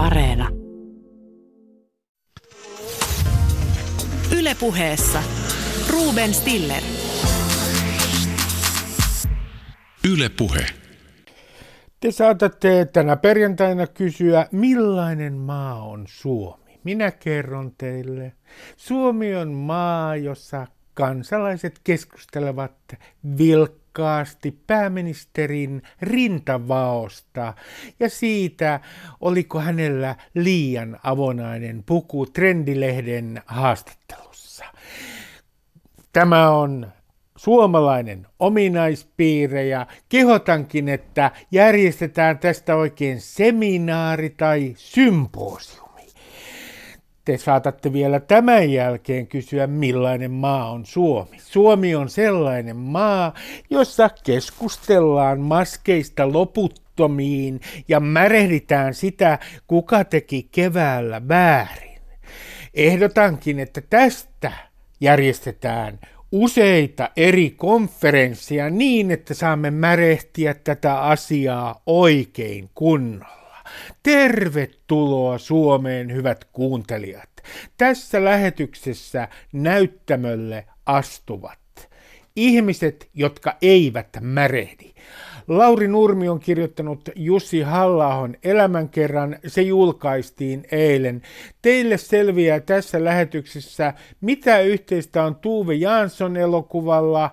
Areena. Ylepuheessa Ruben Stiller. Ylepuhe. Te saatatte tänä perjantaina kysyä, millainen maa on Suomi. Minä kerron teille. Suomi on maa, jossa kansalaiset keskustelevat vilkkaasti pääministerin rintavaosta ja siitä, oliko hänellä liian avonainen puku Trendilehden haastattelussa. Tämä on suomalainen ominaispiirre ja kehotankin, että järjestetään tästä oikein seminaari tai symposiumi. Te saatatte vielä tämän jälkeen kysyä, millainen maa on Suomi. Suomi on sellainen maa, jossa keskustellaan maskeista loputtomiin ja märehditään sitä, kuka teki keväällä väärin. Ehdotankin, että tästä järjestetään useita eri konferensseja niin, että saamme märehtiä tätä asiaa oikein kunnolla. Tervetuloa Suomeen, hyvät kuuntelijat. Tässä lähetyksessä näyttämölle astuvat ihmiset, jotka eivät märehdi. Lauri Nurmi on kirjoittanut Jussi Hallahon elämänkerran. Se julkaistiin eilen. Teille selviää tässä lähetyksessä, mitä yhteistä on Tuve Jansson elokuvalla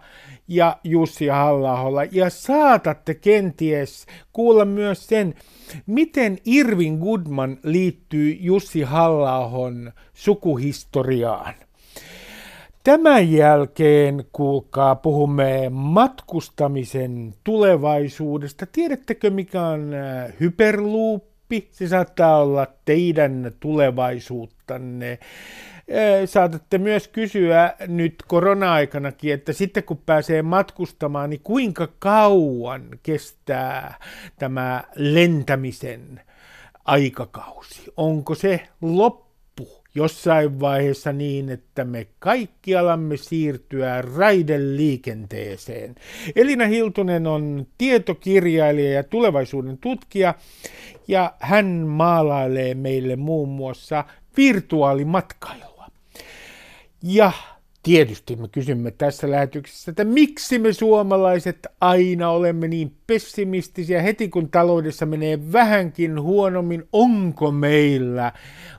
ja Jussi Hallaholla. Ja saatatte kenties kuulla myös sen, miten Irvin Goodman liittyy Jussi Hallahon sukuhistoriaan. Tämän jälkeen, kuulkaa, puhumme matkustamisen tulevaisuudesta. Tiedättekö, mikä on äh, hyperluuppi? Se saattaa olla teidän tulevaisuuttanne. Saatatte myös kysyä nyt korona-aikanakin, että sitten kun pääsee matkustamaan, niin kuinka kauan kestää tämä lentämisen aikakausi? Onko se loppu? jossain vaiheessa niin, että me kaikki alamme siirtyä raideliikenteeseen. Elina Hiltunen on tietokirjailija ja tulevaisuuden tutkija, ja hän maalailee meille muun muassa virtuaalimatkailua. Ja Tietysti me kysymme tässä lähetyksessä, että miksi me suomalaiset aina olemme niin pessimistisiä heti kun taloudessa menee vähänkin huonommin, onko meillä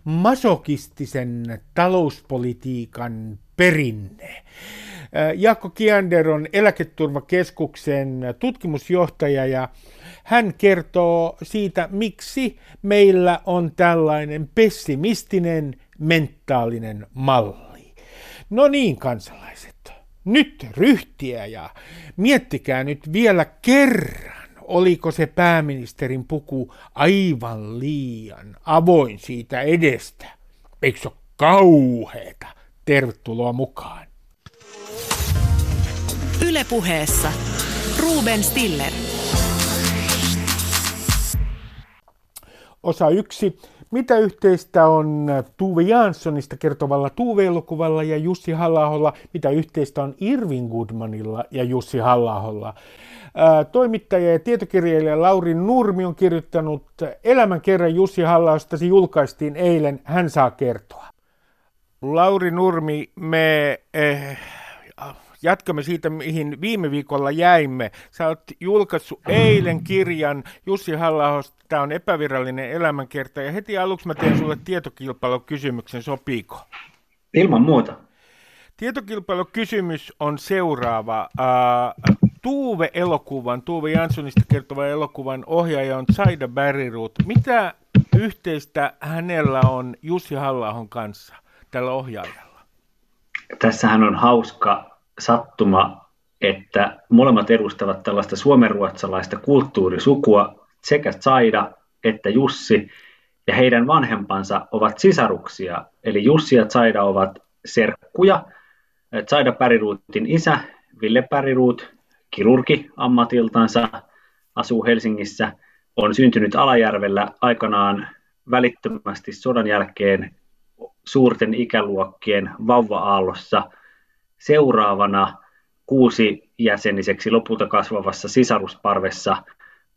masokistisen talouspolitiikan perinne? Jaakko Kiander on eläketurvakeskuksen tutkimusjohtaja ja hän kertoo siitä, miksi meillä on tällainen pessimistinen mentaalinen malli. No niin, kansalaiset, nyt ryhtiä ja miettikää nyt vielä kerran, oliko se pääministerin puku aivan liian avoin siitä edestä. Eikö se ole kauheeta? Tervetuloa mukaan. Ylepuheessa Ruben Stiller. Osa yksi. Mitä yhteistä on Tuve Janssonista kertovalla Tuve-elokuvalla ja Jussi halla Mitä yhteistä on Irvin Goodmanilla ja Jussi halla Toimittaja ja tietokirjailija Lauri Nurmi on kirjoittanut elämän kerran Jussi halla Se julkaistiin eilen. Hän saa kertoa. Lauri Nurmi, me... Eh, jatkamme siitä, mihin viime viikolla jäimme. Sä oot julkaissut eilen kirjan Jussi halla Tämä on epävirallinen elämänkerta ja heti aluksi mä teen sulle tietokilpailukysymyksen, sopiiko? Ilman muuta. Tietokilpailukysymys on seuraava. Uh, Tuuve-elokuvan, Tuuve Janssonista kertova elokuvan ohjaaja on Saida Bärirut. Mitä yhteistä hänellä on Jussi halla kanssa, tällä ohjaajalla? Tässähän on hauska sattuma, että molemmat edustavat tällaista suomenruotsalaista kulttuurisukua, sekä Saida että Jussi, ja heidän vanhempansa ovat sisaruksia, eli Jussi ja Saida ovat serkkuja. Saida Päriruutin isä, Ville Päriruut, kirurgi ammatiltansa, asuu Helsingissä, on syntynyt Alajärvellä aikanaan välittömästi sodan jälkeen suurten ikäluokkien vauva-aallossa – seuraavana kuusi jäseniseksi lopulta kasvavassa sisarusparvessa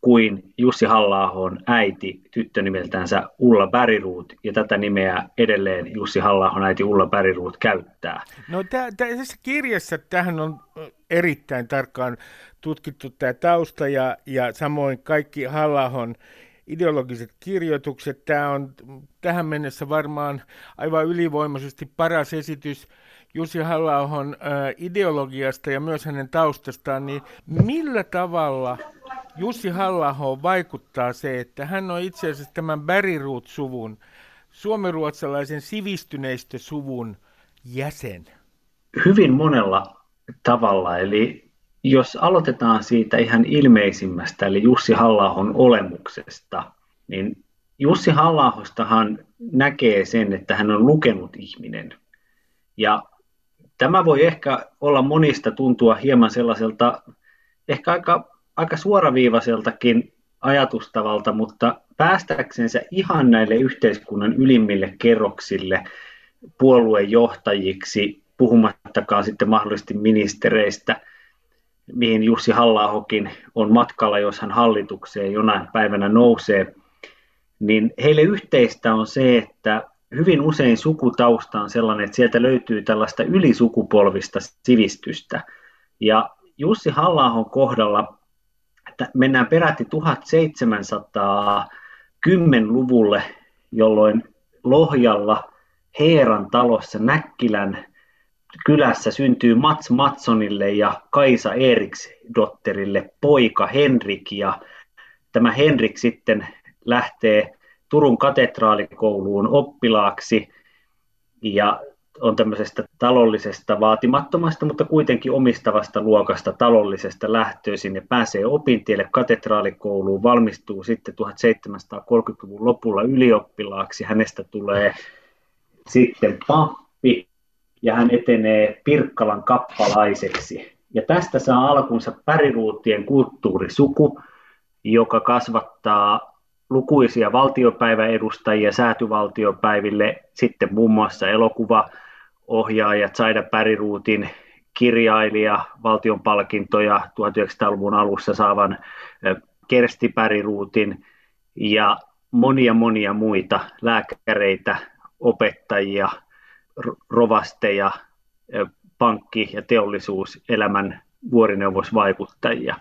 kuin Jussi halla äiti tyttö nimeltänsä Ulla Bäriruut, ja tätä nimeä edelleen Jussi halla äiti Ulla Bäriruut käyttää. No tä, tä, tässä kirjassa tähän on erittäin tarkkaan tutkittu tämä tausta, ja, ja samoin kaikki halla ideologiset kirjoitukset. Tämä on tähän mennessä varmaan aivan ylivoimaisesti paras esitys Jussi halla ideologiasta ja myös hänen taustastaan, niin millä tavalla Jussi halla vaikuttaa se, että hän on itse asiassa tämän Bäriruut-suvun, suomenruotsalaisen sivistyneistösuvun jäsen? Hyvin monella tavalla, eli jos aloitetaan siitä ihan ilmeisimmästä, eli Jussi halla olemuksesta, niin Jussi halla näkee sen, että hän on lukenut ihminen. Ja Tämä voi ehkä olla monista tuntua hieman sellaiselta, ehkä aika, aika suoraviivaiseltakin ajatustavalta, mutta päästäksensä ihan näille yhteiskunnan ylimmille kerroksille puoluejohtajiksi, puhumattakaan sitten mahdollisesti ministereistä, mihin Jussi halla on matkalla, jos hän hallitukseen jonain päivänä nousee, niin heille yhteistä on se, että hyvin usein sukutausta on sellainen, että sieltä löytyy tällaista ylisukupolvista sivistystä. Ja Jussi halla kohdalla että mennään peräti 1710-luvulle, jolloin Lohjalla Heeran talossa Näkkilän kylässä syntyy Mats Matsonille ja Kaisa Eriksdotterille poika Henrik ja tämä Henrik sitten lähtee Turun katedraalikouluun oppilaaksi ja on tämmöisestä taloudellisesti vaatimattomasta, mutta kuitenkin omistavasta luokasta taloudellisesti lähtöisin ja pääsee opintielle katedraalikouluun, valmistuu sitten 1730-luvun lopulla ylioppilaaksi, hänestä tulee sitten pappi ja hän etenee Pirkkalan kappalaiseksi. Ja tästä saa alkunsa päriruutien kulttuurisuku, joka kasvattaa lukuisia valtiopäiväedustajia säätyvaltiopäiville, sitten muun muassa elokuvaohjaaja Zaida Päriruutin kirjailija, valtion palkintoja 1900-luvun alussa saavan Kersti Päriruutin ja monia monia muita lääkäreitä, opettajia, rovasteja, pankki- ja teollisuuselämän vuorineuvosvaikuttajia.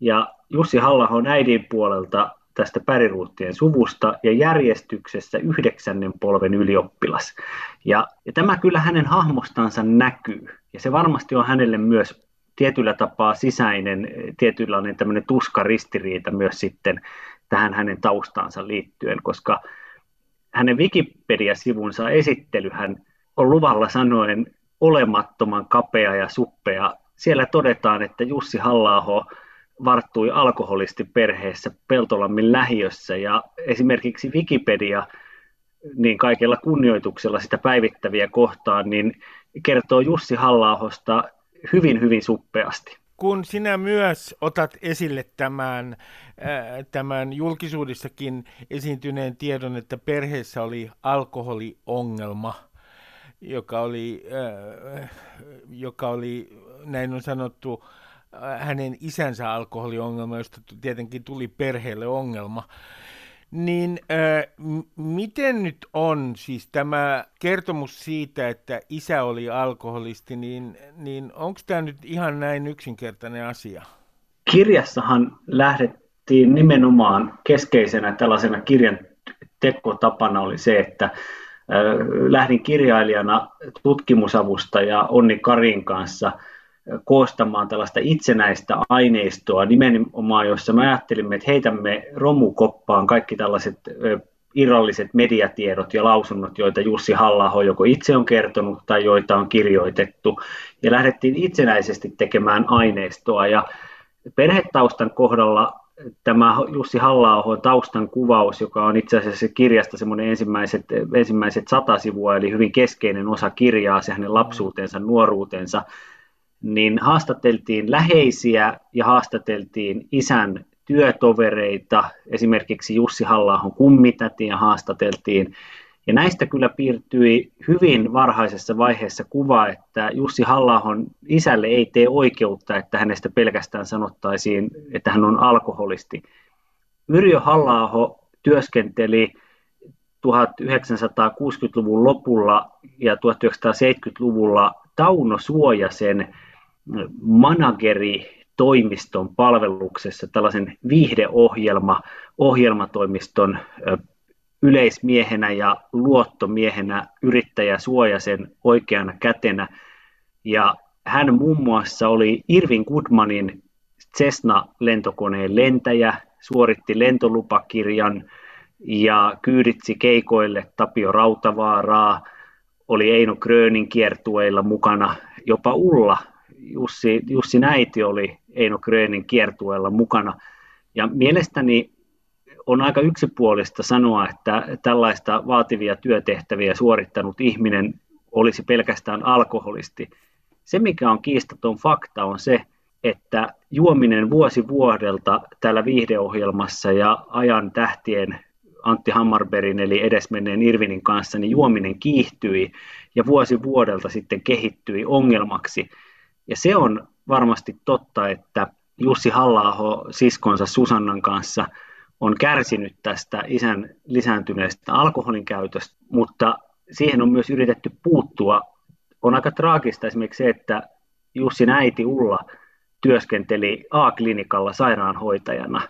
Ja Jussi halla äidin puolelta tästä päriruuttien suvusta ja järjestyksessä yhdeksännen polven ylioppilas. Ja, ja tämä kyllä hänen hahmostansa näkyy, ja se varmasti on hänelle myös tietyllä tapaa sisäinen, tietynlainen tämmöinen tuskaristiriita myös sitten tähän hänen taustaansa liittyen, koska hänen Wikipedia-sivunsa esittelyhän on luvalla sanoen olemattoman kapea ja suppea. Siellä todetaan, että Jussi halla varttui alkoholisti perheessä Peltolammin lähiössä ja esimerkiksi Wikipedia niin kaikella kunnioituksella sitä päivittäviä kohtaan, niin kertoo Jussi halla hyvin, hyvin suppeasti. Kun sinä myös otat esille tämän, äh, tämän julkisuudessakin esiintyneen tiedon, että perheessä oli alkoholiongelma, joka oli, äh, joka oli näin on sanottu, hänen isänsä alkoholiongelma, josta tietenkin tuli perheelle ongelma. Niin äh, miten nyt on siis tämä kertomus siitä, että isä oli alkoholisti, niin, niin onko tämä nyt ihan näin yksinkertainen asia? Kirjassahan lähdettiin nimenomaan keskeisenä tällaisena kirjan tekotapana oli se, että lähdin kirjailijana tutkimusavustaja Onni Karin kanssa – koostamaan tällaista itsenäistä aineistoa nimenomaan, jossa me ajattelimme, että heitämme romukoppaan kaikki tällaiset irralliset mediatiedot ja lausunnot, joita Jussi halla joko itse on kertonut tai joita on kirjoitettu, ja lähdettiin itsenäisesti tekemään aineistoa. Ja perhetaustan kohdalla tämä Jussi halla taustan kuvaus, joka on itse asiassa kirjasta semmoinen ensimmäiset, ensimmäiset sata sivua, eli hyvin keskeinen osa kirjaa, se hänen lapsuutensa, nuoruutensa, niin haastateltiin läheisiä ja haastateltiin isän työtovereita, esimerkiksi Jussi halla kummitätiä haastateltiin, ja näistä kyllä piirtyi hyvin varhaisessa vaiheessa kuva, että Jussi halla isälle ei tee oikeutta, että hänestä pelkästään sanottaisiin, että hän on alkoholisti. Yrjö halla työskenteli 1960-luvun lopulla ja 1970-luvulla Tauno Suojasen manageritoimiston palveluksessa tällaisen viihdeohjelma, ohjelmatoimiston yleismiehenä ja luottomiehenä yrittäjä Suojasen oikeana kätenä. Ja hän muun muassa oli Irvin Goodmanin Cessna-lentokoneen lentäjä, suoritti lentolupakirjan ja kyyditsi keikoille Tapio Rautavaaraa, oli Eino Grönin kiertueilla mukana, jopa Ulla, Jussi, Jussi Näiti oli Eino Grönin kiertueella mukana. Ja mielestäni on aika yksipuolista sanoa, että tällaista vaativia työtehtäviä suorittanut ihminen olisi pelkästään alkoholisti. Se, mikä on kiistaton fakta, on se, että juominen vuosi vuodelta täällä viihdeohjelmassa ja ajan tähtien Antti Hammarberin eli edesmenneen Irvinin kanssa, niin juominen kiihtyi ja vuosi vuodelta sitten kehittyi ongelmaksi. Ja se on varmasti totta, että Jussi halla siskonsa Susannan kanssa on kärsinyt tästä isän lisääntyneestä alkoholin käytöstä, mutta siihen on myös yritetty puuttua. On aika traagista esimerkiksi se, että Jussin äiti Ulla työskenteli A-klinikalla sairaanhoitajana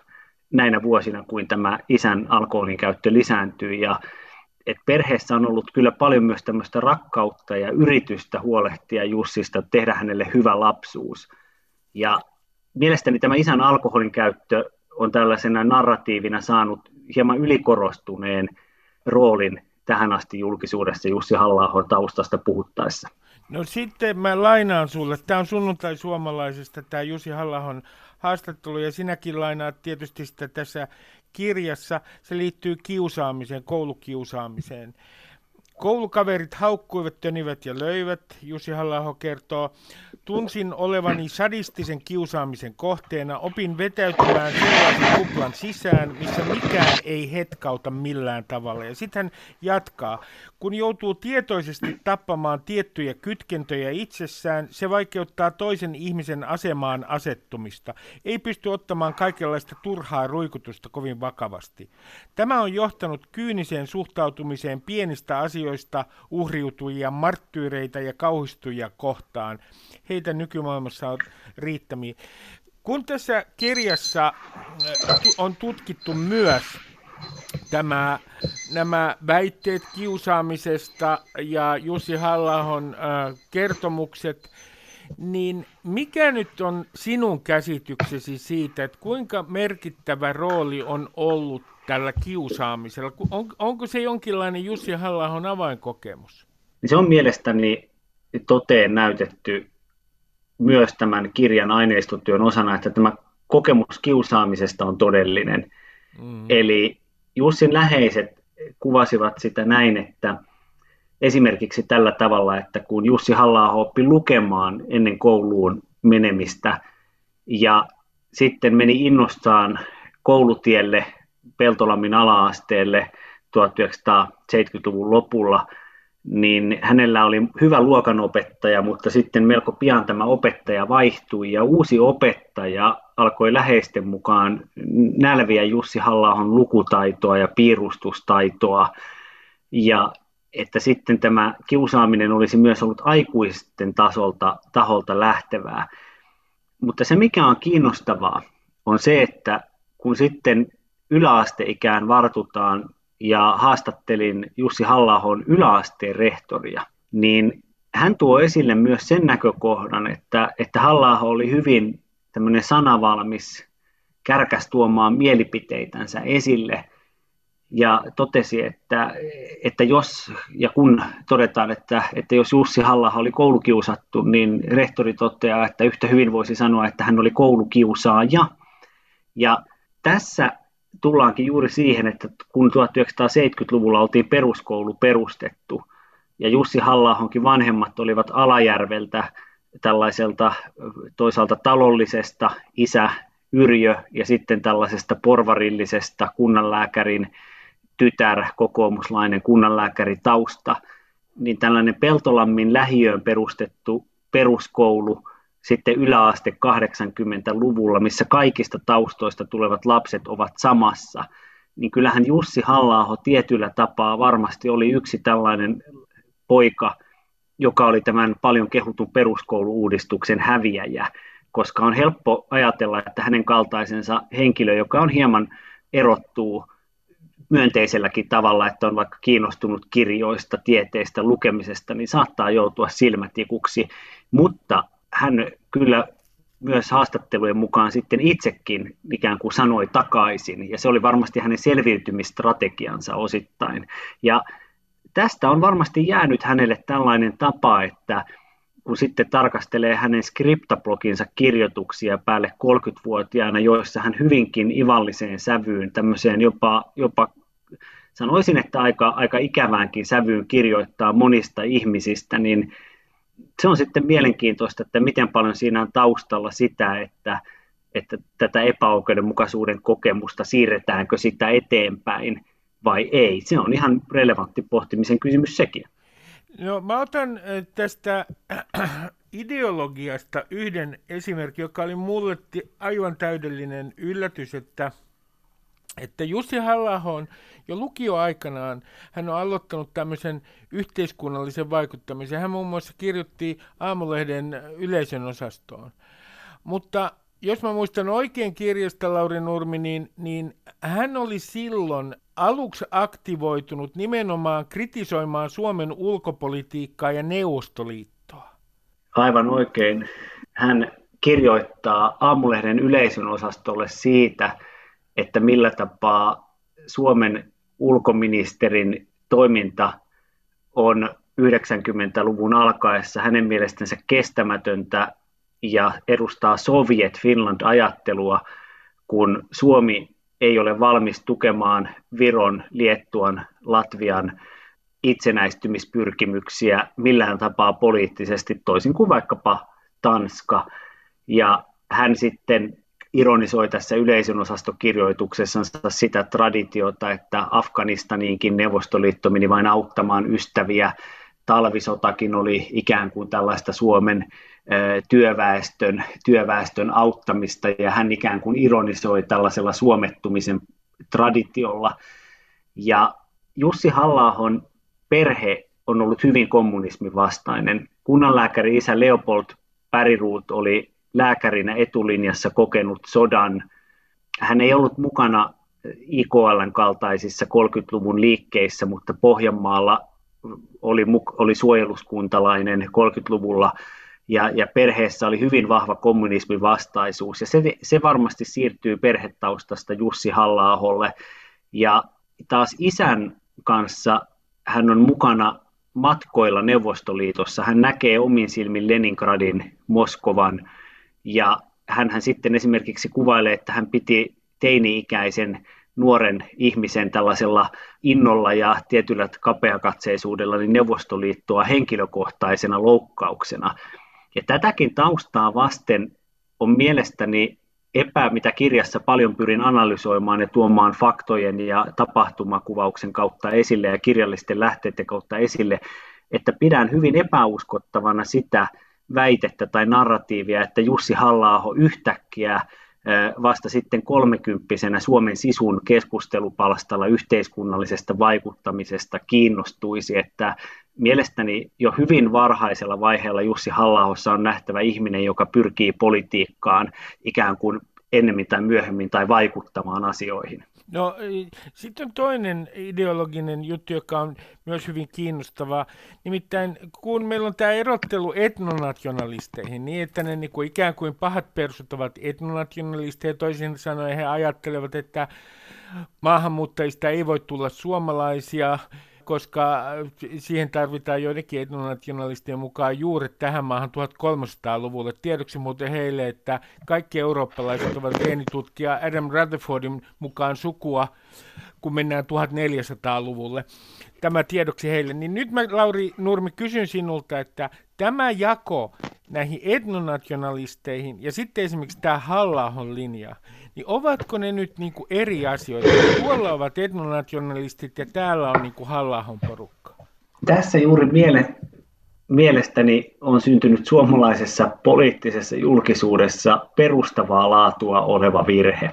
näinä vuosina, kuin tämä isän alkoholin käyttö lisääntyi. Ja et perheessä on ollut kyllä paljon myös tämmöistä rakkautta ja yritystä huolehtia Jussista, tehdä hänelle hyvä lapsuus. Ja mielestäni tämä isän alkoholin käyttö on tällaisena narratiivina saanut hieman ylikorostuneen roolin tähän asti julkisuudessa Jussi halla taustasta puhuttaessa. No sitten mä lainaan sulle. Tämä on sunnuntai suomalaisesta, tämä Jussi halla haastattelu, ja sinäkin lainaat tietysti sitä tässä kirjassa. Se liittyy kiusaamiseen, koulukiusaamiseen. Koulukaverit haukkuivat, tönivät ja löivät, Jussi halla kertoo. Tunsin olevani sadistisen kiusaamisen kohteena, opin vetäytymään sellaisen kuplan sisään, missä mikään ei hetkauta millään tavalla. Ja sitten hän jatkaa. Kun joutuu tietoisesti tappamaan tiettyjä kytkentöjä itsessään, se vaikeuttaa toisen ihmisen asemaan asettumista. Ei pysty ottamaan kaikenlaista turhaa ruikutusta kovin vakavasti. Tämä on johtanut kyyniseen suhtautumiseen pienistä asioista uhriutujia, marttyyreitä ja kauhistujia kohtaan. Heitä nykymaailmassa on riittämiä. Kun tässä kirjassa äh, on tutkittu myös tämä, nämä väitteet kiusaamisesta ja Jussi halla äh, kertomukset, niin mikä nyt on sinun käsityksesi siitä, että kuinka merkittävä rooli on ollut tällä kiusaamisella? On, onko se jonkinlainen Jussi halla avainkokemus? Se on mielestäni toteen näytetty myös tämän kirjan aineistotyön osana, että tämä kokemus kiusaamisesta on todellinen. Mm. Eli Jussin läheiset kuvasivat sitä näin, että esimerkiksi tällä tavalla, että kun Jussi halla oppi lukemaan ennen kouluun menemistä ja sitten meni innostaan koulutielle Peltolammin ala-asteelle 1970-luvun lopulla, niin hänellä oli hyvä luokanopettaja, mutta sitten melko pian tämä opettaja vaihtui ja uusi opettaja alkoi läheisten mukaan nälviä Jussi halla lukutaitoa ja piirustustaitoa ja että sitten tämä kiusaaminen olisi myös ollut aikuisten tasolta, taholta lähtevää. Mutta se mikä on kiinnostavaa on se, että kun sitten yläasteikään vartutaan ja haastattelin Jussi halla yläasteen rehtoria, niin hän tuo esille myös sen näkökohdan, että, että halla oli hyvin tämmöinen sanavalmis, kärkäs tuomaan mielipiteitänsä esille ja totesi, että, että jos ja kun todetaan, että, että jos Jussi halla oli koulukiusattu, niin rehtori toteaa, että yhtä hyvin voisi sanoa, että hän oli koulukiusaaja. Ja tässä tullaankin juuri siihen, että kun 1970-luvulla oltiin peruskoulu perustettu, ja Jussi halla vanhemmat olivat Alajärveltä tällaiselta toisaalta taloullisesta isä Yrjö ja sitten tällaisesta porvarillisesta kunnanlääkärin tytär, kokoomuslainen kunnanlääkäri tausta, niin tällainen Peltolammin lähiöön perustettu peruskoulu sitten yläaste 80-luvulla, missä kaikista taustoista tulevat lapset ovat samassa, niin kyllähän Jussi halla tietyllä tapaa varmasti oli yksi tällainen poika, joka oli tämän paljon kehutun peruskouluuudistuksen häviäjä, koska on helppo ajatella, että hänen kaltaisensa henkilö, joka on hieman erottuu myönteiselläkin tavalla, että on vaikka kiinnostunut kirjoista, tieteistä, lukemisesta, niin saattaa joutua silmätikuksi, mutta hän kyllä myös haastattelujen mukaan sitten itsekin ikään kuin sanoi takaisin, ja se oli varmasti hänen selviytymistrategiansa osittain. Ja tästä on varmasti jäänyt hänelle tällainen tapa, että kun sitten tarkastelee hänen skriptabloginsa kirjoituksia päälle 30-vuotiaana, joissa hän hyvinkin ivalliseen sävyyn, tämmöiseen jopa, jopa sanoisin, että aika, aika ikäväänkin sävyyn kirjoittaa monista ihmisistä, niin se on sitten mielenkiintoista, että miten paljon siinä on taustalla sitä, että, että tätä epäoikeudenmukaisuuden kokemusta siirretäänkö sitä eteenpäin vai ei. Se on ihan relevantti pohtimisen kysymys sekin. No mä otan tästä ideologiasta yhden esimerkin, joka oli mulle aivan täydellinen yllätys, että, että Jussi halla jo lukioaikanaan hän on aloittanut tämmöisen yhteiskunnallisen vaikuttamisen. Hän muun muassa kirjoitti Aamulehden yleisön osastoon. Mutta jos mä muistan oikein kirjasta Lauri Nurmi, niin, niin hän oli silloin aluksi aktivoitunut nimenomaan kritisoimaan Suomen ulkopolitiikkaa ja Neuvostoliittoa. Aivan oikein. Hän kirjoittaa Aamulehden yleisön osastolle siitä, että millä tapaa Suomen ulkoministerin toiminta on 90-luvun alkaessa hänen mielestänsä kestämätöntä ja edustaa Soviet Finland-ajattelua, kun Suomi ei ole valmis tukemaan Viron, Liettuan, Latvian itsenäistymispyrkimyksiä millään tapaa poliittisesti, toisin kuin vaikkapa Tanska. Ja hän sitten ironisoi tässä yleisön osastokirjoituksessansa sitä traditiota, että Afganistaniinkin Neuvostoliitto meni vain auttamaan ystäviä. Talvisotakin oli ikään kuin tällaista Suomen työväestön, työväestön auttamista ja hän ikään kuin ironisoi tällaisella suomettumisen traditiolla. Ja Jussi halla perhe on ollut hyvin kommunismin vastainen. Kunnanlääkäri isä Leopold Päriruut oli lääkärinä etulinjassa kokenut sodan. Hän ei ollut mukana IKLn kaltaisissa 30-luvun liikkeissä, mutta Pohjanmaalla oli, oli suojeluskuntalainen 30-luvulla ja, ja perheessä oli hyvin vahva kommunismin vastaisuus ja se, se varmasti siirtyy perhetaustasta Jussi halla ja taas isän kanssa hän on mukana matkoilla Neuvostoliitossa. Hän näkee omin silmin Leningradin, Moskovan ja hän sitten esimerkiksi kuvailee, että hän piti teini-ikäisen nuoren ihmisen tällaisella innolla ja tietyllä kapeakatseisuudella niin Neuvostoliittoa henkilökohtaisena loukkauksena. Ja tätäkin taustaa vasten on mielestäni epä, mitä kirjassa paljon pyrin analysoimaan ja tuomaan faktojen ja tapahtumakuvauksen kautta esille ja kirjallisten lähteiden kautta esille, että pidän hyvin epäuskottavana sitä väitettä tai narratiivia, että Jussi halla yhtäkkiä vasta sitten kolmekymppisenä Suomen sisun keskustelupalstalla yhteiskunnallisesta vaikuttamisesta kiinnostuisi, että mielestäni jo hyvin varhaisella vaiheella Jussi halla on nähtävä ihminen, joka pyrkii politiikkaan ikään kuin ennemmin tai myöhemmin tai vaikuttamaan asioihin. No sitten on toinen ideologinen juttu, joka on myös hyvin kiinnostava. Nimittäin kun meillä on tämä erottelu etnonationalisteihin, niin että ne niin kuin ikään kuin pahat persut ovat etnonationalisteja, toisin sanoen he ajattelevat, että maahanmuuttajista ei voi tulla suomalaisia, koska siihen tarvitaan joidenkin etnonationalistien mukaan juuri tähän maahan 1300-luvulle. Tiedoksi muuten heille, että kaikki eurooppalaiset ovat geenitutkija Adam Rutherfordin mukaan sukua, kun mennään 1400-luvulle. Tämä tiedoksi heille. Niin nyt mä, Lauri Nurmi, kysyn sinulta, että tämä jako näihin etnonationalisteihin ja sitten esimerkiksi tämä halla linja, niin ovatko ne nyt niin kuin eri asioita? Tuolla ovat etnonationalistit ja täällä on niin kuin halla porukka. Tässä juuri miele, mielestäni on syntynyt suomalaisessa poliittisessa julkisuudessa perustavaa laatua oleva virhe.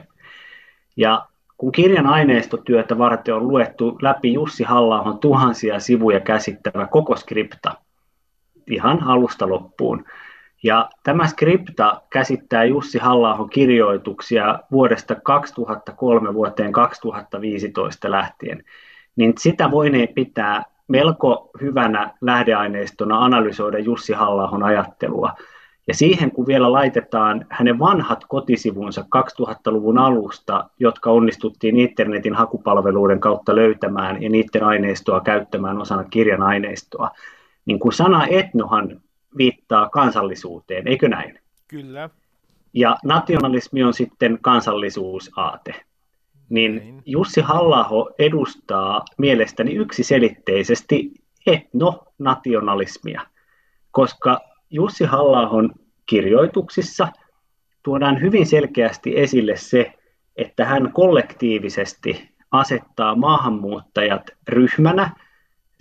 Ja kun kirjan aineistotyötä varten on luettu läpi Jussi halla tuhansia sivuja käsittävä koko skripta, ihan alusta loppuun. Ja tämä skripta käsittää Jussi halla kirjoituksia vuodesta 2003 vuoteen 2015 lähtien, niin sitä voineen pitää melko hyvänä lähdeaineistona analysoida Jussi halla ajattelua. Ja siihen kun vielä laitetaan hänen vanhat kotisivunsa 2000-luvun alusta, jotka onnistuttiin internetin hakupalveluiden kautta löytämään ja niiden aineistoa käyttämään osana kirjan aineistoa, niin kun sana etnohan viittaa kansallisuuteen, eikö näin? Kyllä. Ja nationalismi on sitten kansallisuusaate. Niin Jussi Hallaho edustaa mielestäni yksiselitteisesti etnonationalismia, koska Jussi Hallahon kirjoituksissa tuodaan hyvin selkeästi esille se, että hän kollektiivisesti asettaa maahanmuuttajat ryhmänä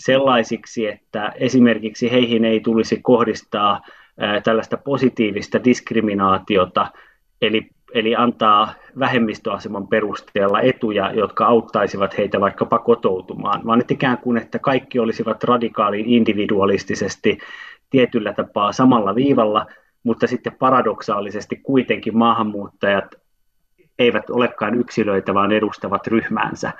sellaisiksi, että esimerkiksi heihin ei tulisi kohdistaa tällaista positiivista diskriminaatiota, eli, eli antaa vähemmistöaseman perusteella etuja, jotka auttaisivat heitä vaikkapa kotoutumaan, vaan että ikään kuin, että kaikki olisivat radikaali individualistisesti tietyllä tapaa samalla viivalla, mutta sitten paradoksaalisesti kuitenkin maahanmuuttajat eivät olekaan yksilöitä, vaan edustavat ryhmäänsä.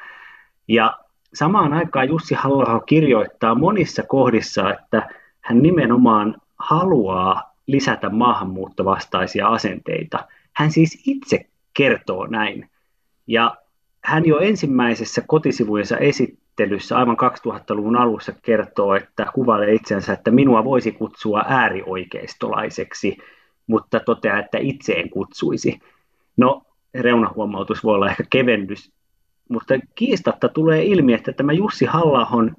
Ja samaan aikaan Jussi halla kirjoittaa monissa kohdissa, että hän nimenomaan haluaa lisätä maahanmuuttovastaisia asenteita. Hän siis itse kertoo näin. Ja hän jo ensimmäisessä kotisivujensa esittelyssä aivan 2000-luvun alussa kertoo, että kuvailee itsensä, että minua voisi kutsua äärioikeistolaiseksi, mutta toteaa, että itse en kutsuisi. No, reunahuomautus voi olla ehkä kevennys, mutta kiistatta tulee ilmi, että tämä Jussi Hallahon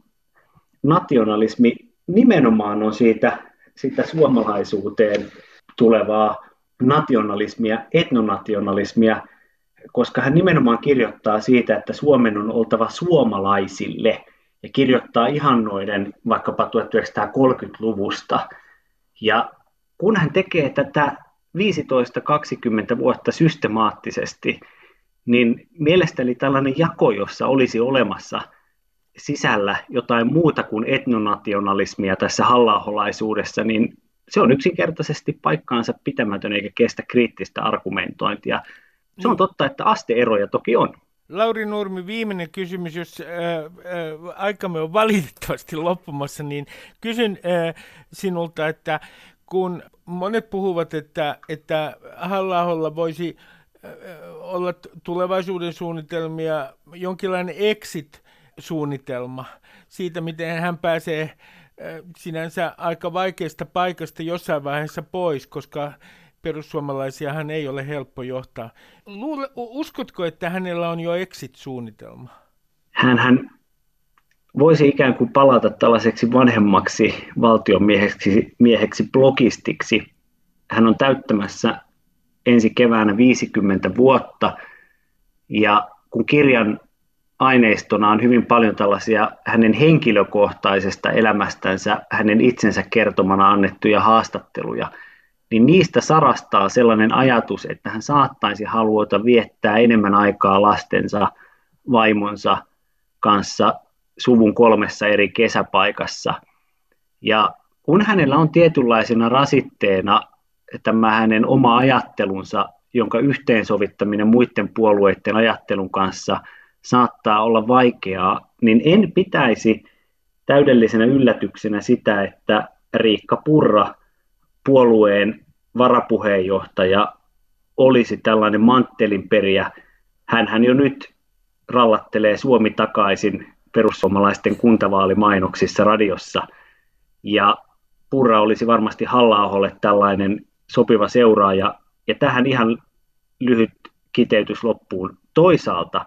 nationalismi nimenomaan on siitä, siitä suomalaisuuteen tulevaa nationalismia, etnonationalismia, koska hän nimenomaan kirjoittaa siitä, että Suomen on oltava suomalaisille ja kirjoittaa ihannoiden vaikkapa 1930-luvusta. Ja kun hän tekee tätä 15-20 vuotta systemaattisesti, niin mielestäni tällainen jako, jossa olisi olemassa sisällä jotain muuta kuin etnonationalismia tässä halla niin se on yksinkertaisesti paikkaansa pitämätön eikä kestä kriittistä argumentointia. Se on totta, että asteeroja toki on. Lauri Nurmi, viimeinen kysymys, jos ää, ää, aikamme on valitettavasti loppumassa, niin kysyn ää, sinulta, että kun monet puhuvat, että, että halla voisi olla tulevaisuuden suunnitelmia, jonkinlainen exit-suunnitelma siitä, miten hän pääsee sinänsä aika vaikeasta paikasta jossain vaiheessa pois, koska perussuomalaisiahan ei ole helppo johtaa. Luule, uskotko, että hänellä on jo exit-suunnitelma? Hän voisi ikään kuin palata tällaiseksi vanhemmaksi valtionmieheksi mieheksi blogistiksi. Hän on täyttämässä ensi keväänä 50 vuotta ja kun kirjan aineistona on hyvin paljon tällaisia hänen henkilökohtaisesta elämästänsä, hänen itsensä kertomana annettuja haastatteluja – niin niistä sarastaa sellainen ajatus, että hän saattaisi haluata viettää enemmän aikaa lastensa, vaimonsa kanssa suvun kolmessa eri kesäpaikassa. Ja kun hänellä on tietynlaisena rasitteena tämä hänen oma ajattelunsa, jonka yhteensovittaminen muiden puolueiden ajattelun kanssa saattaa olla vaikeaa, niin en pitäisi täydellisenä yllätyksenä sitä, että Riikka Purra – puolueen varapuheenjohtaja olisi tällainen manttelinperiä. Hänhän jo nyt rallattelee Suomi takaisin perussuomalaisten kuntavaalimainoksissa radiossa. Ja Purra olisi varmasti halla tällainen sopiva seuraaja. Ja tähän ihan lyhyt kiteytys loppuun. Toisaalta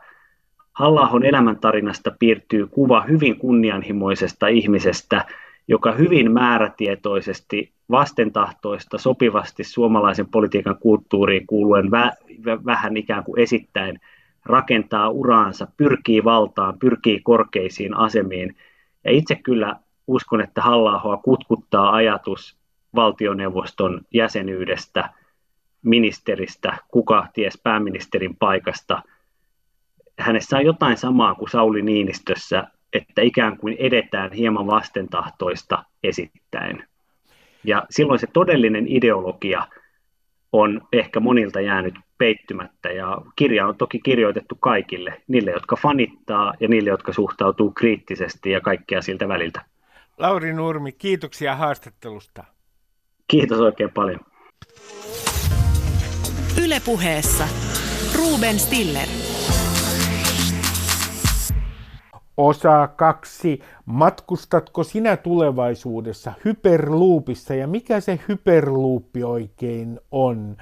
halla elämäntarinasta piirtyy kuva hyvin kunnianhimoisesta ihmisestä, joka hyvin määrätietoisesti vastentahtoista sopivasti suomalaisen politiikan kulttuuriin kuuluen vä- vähän ikään kuin esittäen rakentaa uraansa, pyrkii valtaan, pyrkii korkeisiin asemiin. Ja itse kyllä uskon, että halla kutkuttaa ajatus valtioneuvoston jäsenyydestä, ministeristä, kuka ties pääministerin paikasta. Hänessä on jotain samaa kuin Sauli Niinistössä, että ikään kuin edetään hieman vastentahtoista esittäen. Ja silloin se todellinen ideologia on ehkä monilta jäänyt peittymättä ja kirja on toki kirjoitettu kaikille, niille jotka fanittaa ja niille jotka suhtautuu kriittisesti ja kaikkea siltä väliltä. Lauri Nurmi, kiitoksia haastattelusta. Kiitos oikein paljon. Ylepuheessa Ruben Stiller. Osa kaksi. Matkustatko sinä tulevaisuudessa hyperluupissa ja mikä se hyperluuppi oikein on?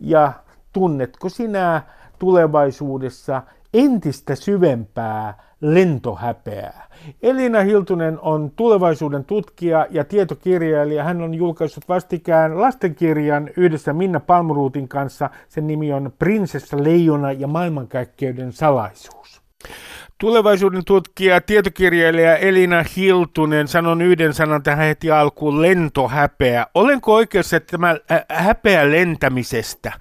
Ja tunnetko sinä tulevaisuudessa entistä syvempää lentohäpeää. Elina Hiltunen on tulevaisuuden tutkija ja tietokirjailija. Hän on julkaissut vastikään lastenkirjan yhdessä Minna Palmuruutin kanssa. Sen nimi on Prinsessa Leijona ja maailmankaikkeuden salaisuus. Tulevaisuuden tutkija, tietokirjailija Elina Hiltunen, sanon yhden sanan tähän heti alkuun, lentohäpeä. Olenko oikeassa, että tämä häpeä lentämisestä,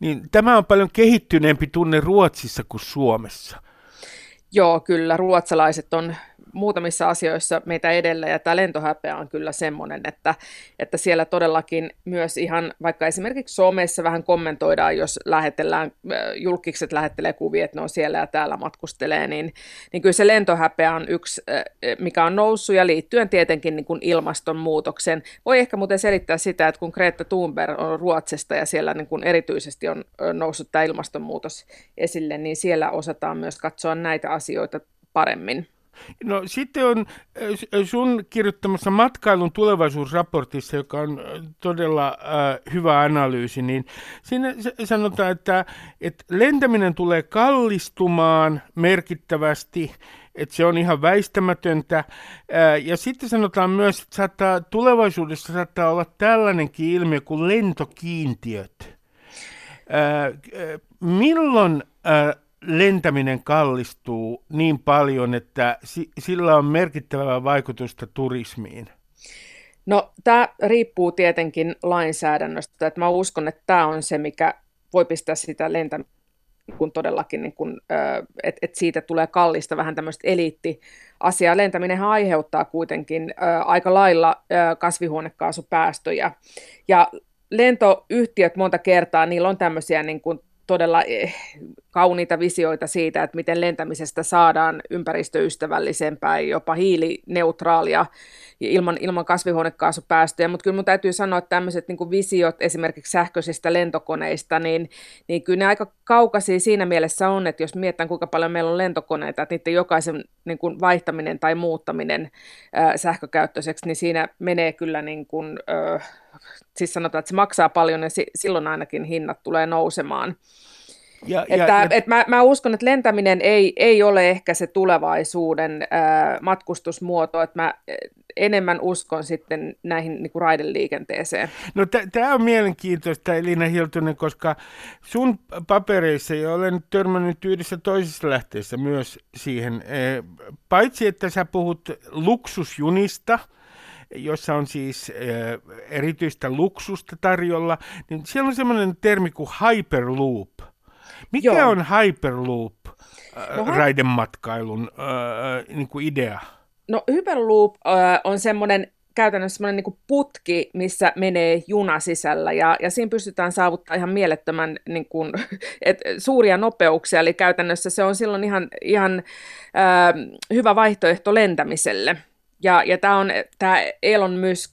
niin tämä on paljon kehittyneempi tunne Ruotsissa kuin Suomessa? Joo, kyllä. Ruotsalaiset on muutamissa asioissa meitä edellä, ja tämä lentohäpeä on kyllä semmoinen, että, että siellä todellakin myös ihan, vaikka esimerkiksi somessa vähän kommentoidaan, jos lähetellään, äh, julkikset lähettelee kuvia, että ne on siellä ja täällä matkustelee, niin, niin kyllä se lentohäpeä on yksi, äh, mikä on noussut, ja liittyen tietenkin niin kuin ilmastonmuutoksen. Voi ehkä muuten selittää sitä, että kun Greta Thunberg on Ruotsista, ja siellä niin kuin erityisesti on noussut tämä ilmastonmuutos esille, niin siellä osataan myös katsoa näitä asioita paremmin. No sitten on sun kirjoittamassa matkailun tulevaisuusraportissa, joka on todella äh, hyvä analyysi, niin siinä sanotaan, että, että lentäminen tulee kallistumaan merkittävästi, että se on ihan väistämätöntä. Ja sitten sanotaan myös, että saattaa, tulevaisuudessa saattaa olla tällainenkin ilmiö kuin lentokiintiöt. Milloin lentäminen kallistuu niin paljon, että sillä on merkittävää vaikutusta turismiin? No tämä riippuu tietenkin lainsäädännöstä. Että mä uskon, että tämä on se, mikä voi pistää sitä lentämistä kun todellakin, niin kun, että et siitä tulee kallista vähän tämmöistä eliittiasiaa. Lentäminen aiheuttaa kuitenkin aika lailla kasvihuonekaasupäästöjä. Ja lentoyhtiöt monta kertaa, niillä on tämmöisiä niin kuin todella eh, kauniita visioita siitä, että miten lentämisestä saadaan ympäristöystävällisempää, jopa hiilineutraalia ilman, ilman kasvihuonekaasupäästöjä, mutta kyllä minun täytyy sanoa, että tämmöiset niin visiot esimerkiksi sähköisistä lentokoneista, niin, niin kyllä ne aika kaukaisia siinä mielessä on, että jos mietitään kuinka paljon meillä on lentokoneita, että niiden jokaisen niin kuin vaihtaminen tai muuttaminen ää, sähkökäyttöiseksi, niin siinä menee kyllä niin kuin, äh, siis sanotaan, että se maksaa paljon ja si- silloin ainakin hinnat tulee nousemaan. Ja, että, ja, ja... Et mä, mä uskon, että lentäminen ei, ei ole ehkä se tulevaisuuden ää, matkustusmuoto, että mä enemmän uskon sitten näihin niin kuin raideliikenteeseen. No tämä on mielenkiintoista Elina Hiltunen, koska sun papereissa, ja olen törmännyt yhdessä toisessa lähteessä myös siihen, paitsi että sä puhut luksusjunista, jossa on siis äh, erityistä luksusta tarjolla, niin siellä on semmoinen termi kuin hyperloop. Mikä Joo. on hyperloop äh, no, raidematkailun äh, niin kuin idea? No Hyperloop äh, on semmoinen käytännössä semmoinen niin putki, missä menee juna sisällä ja, ja siinä pystytään saavuttamaan ihan mielettömän niin kuin, et, suuria nopeuksia, eli käytännössä se on silloin ihan, ihan äh, hyvä vaihtoehto lentämiselle. Ja, ja tämä on tämä Elon Musk,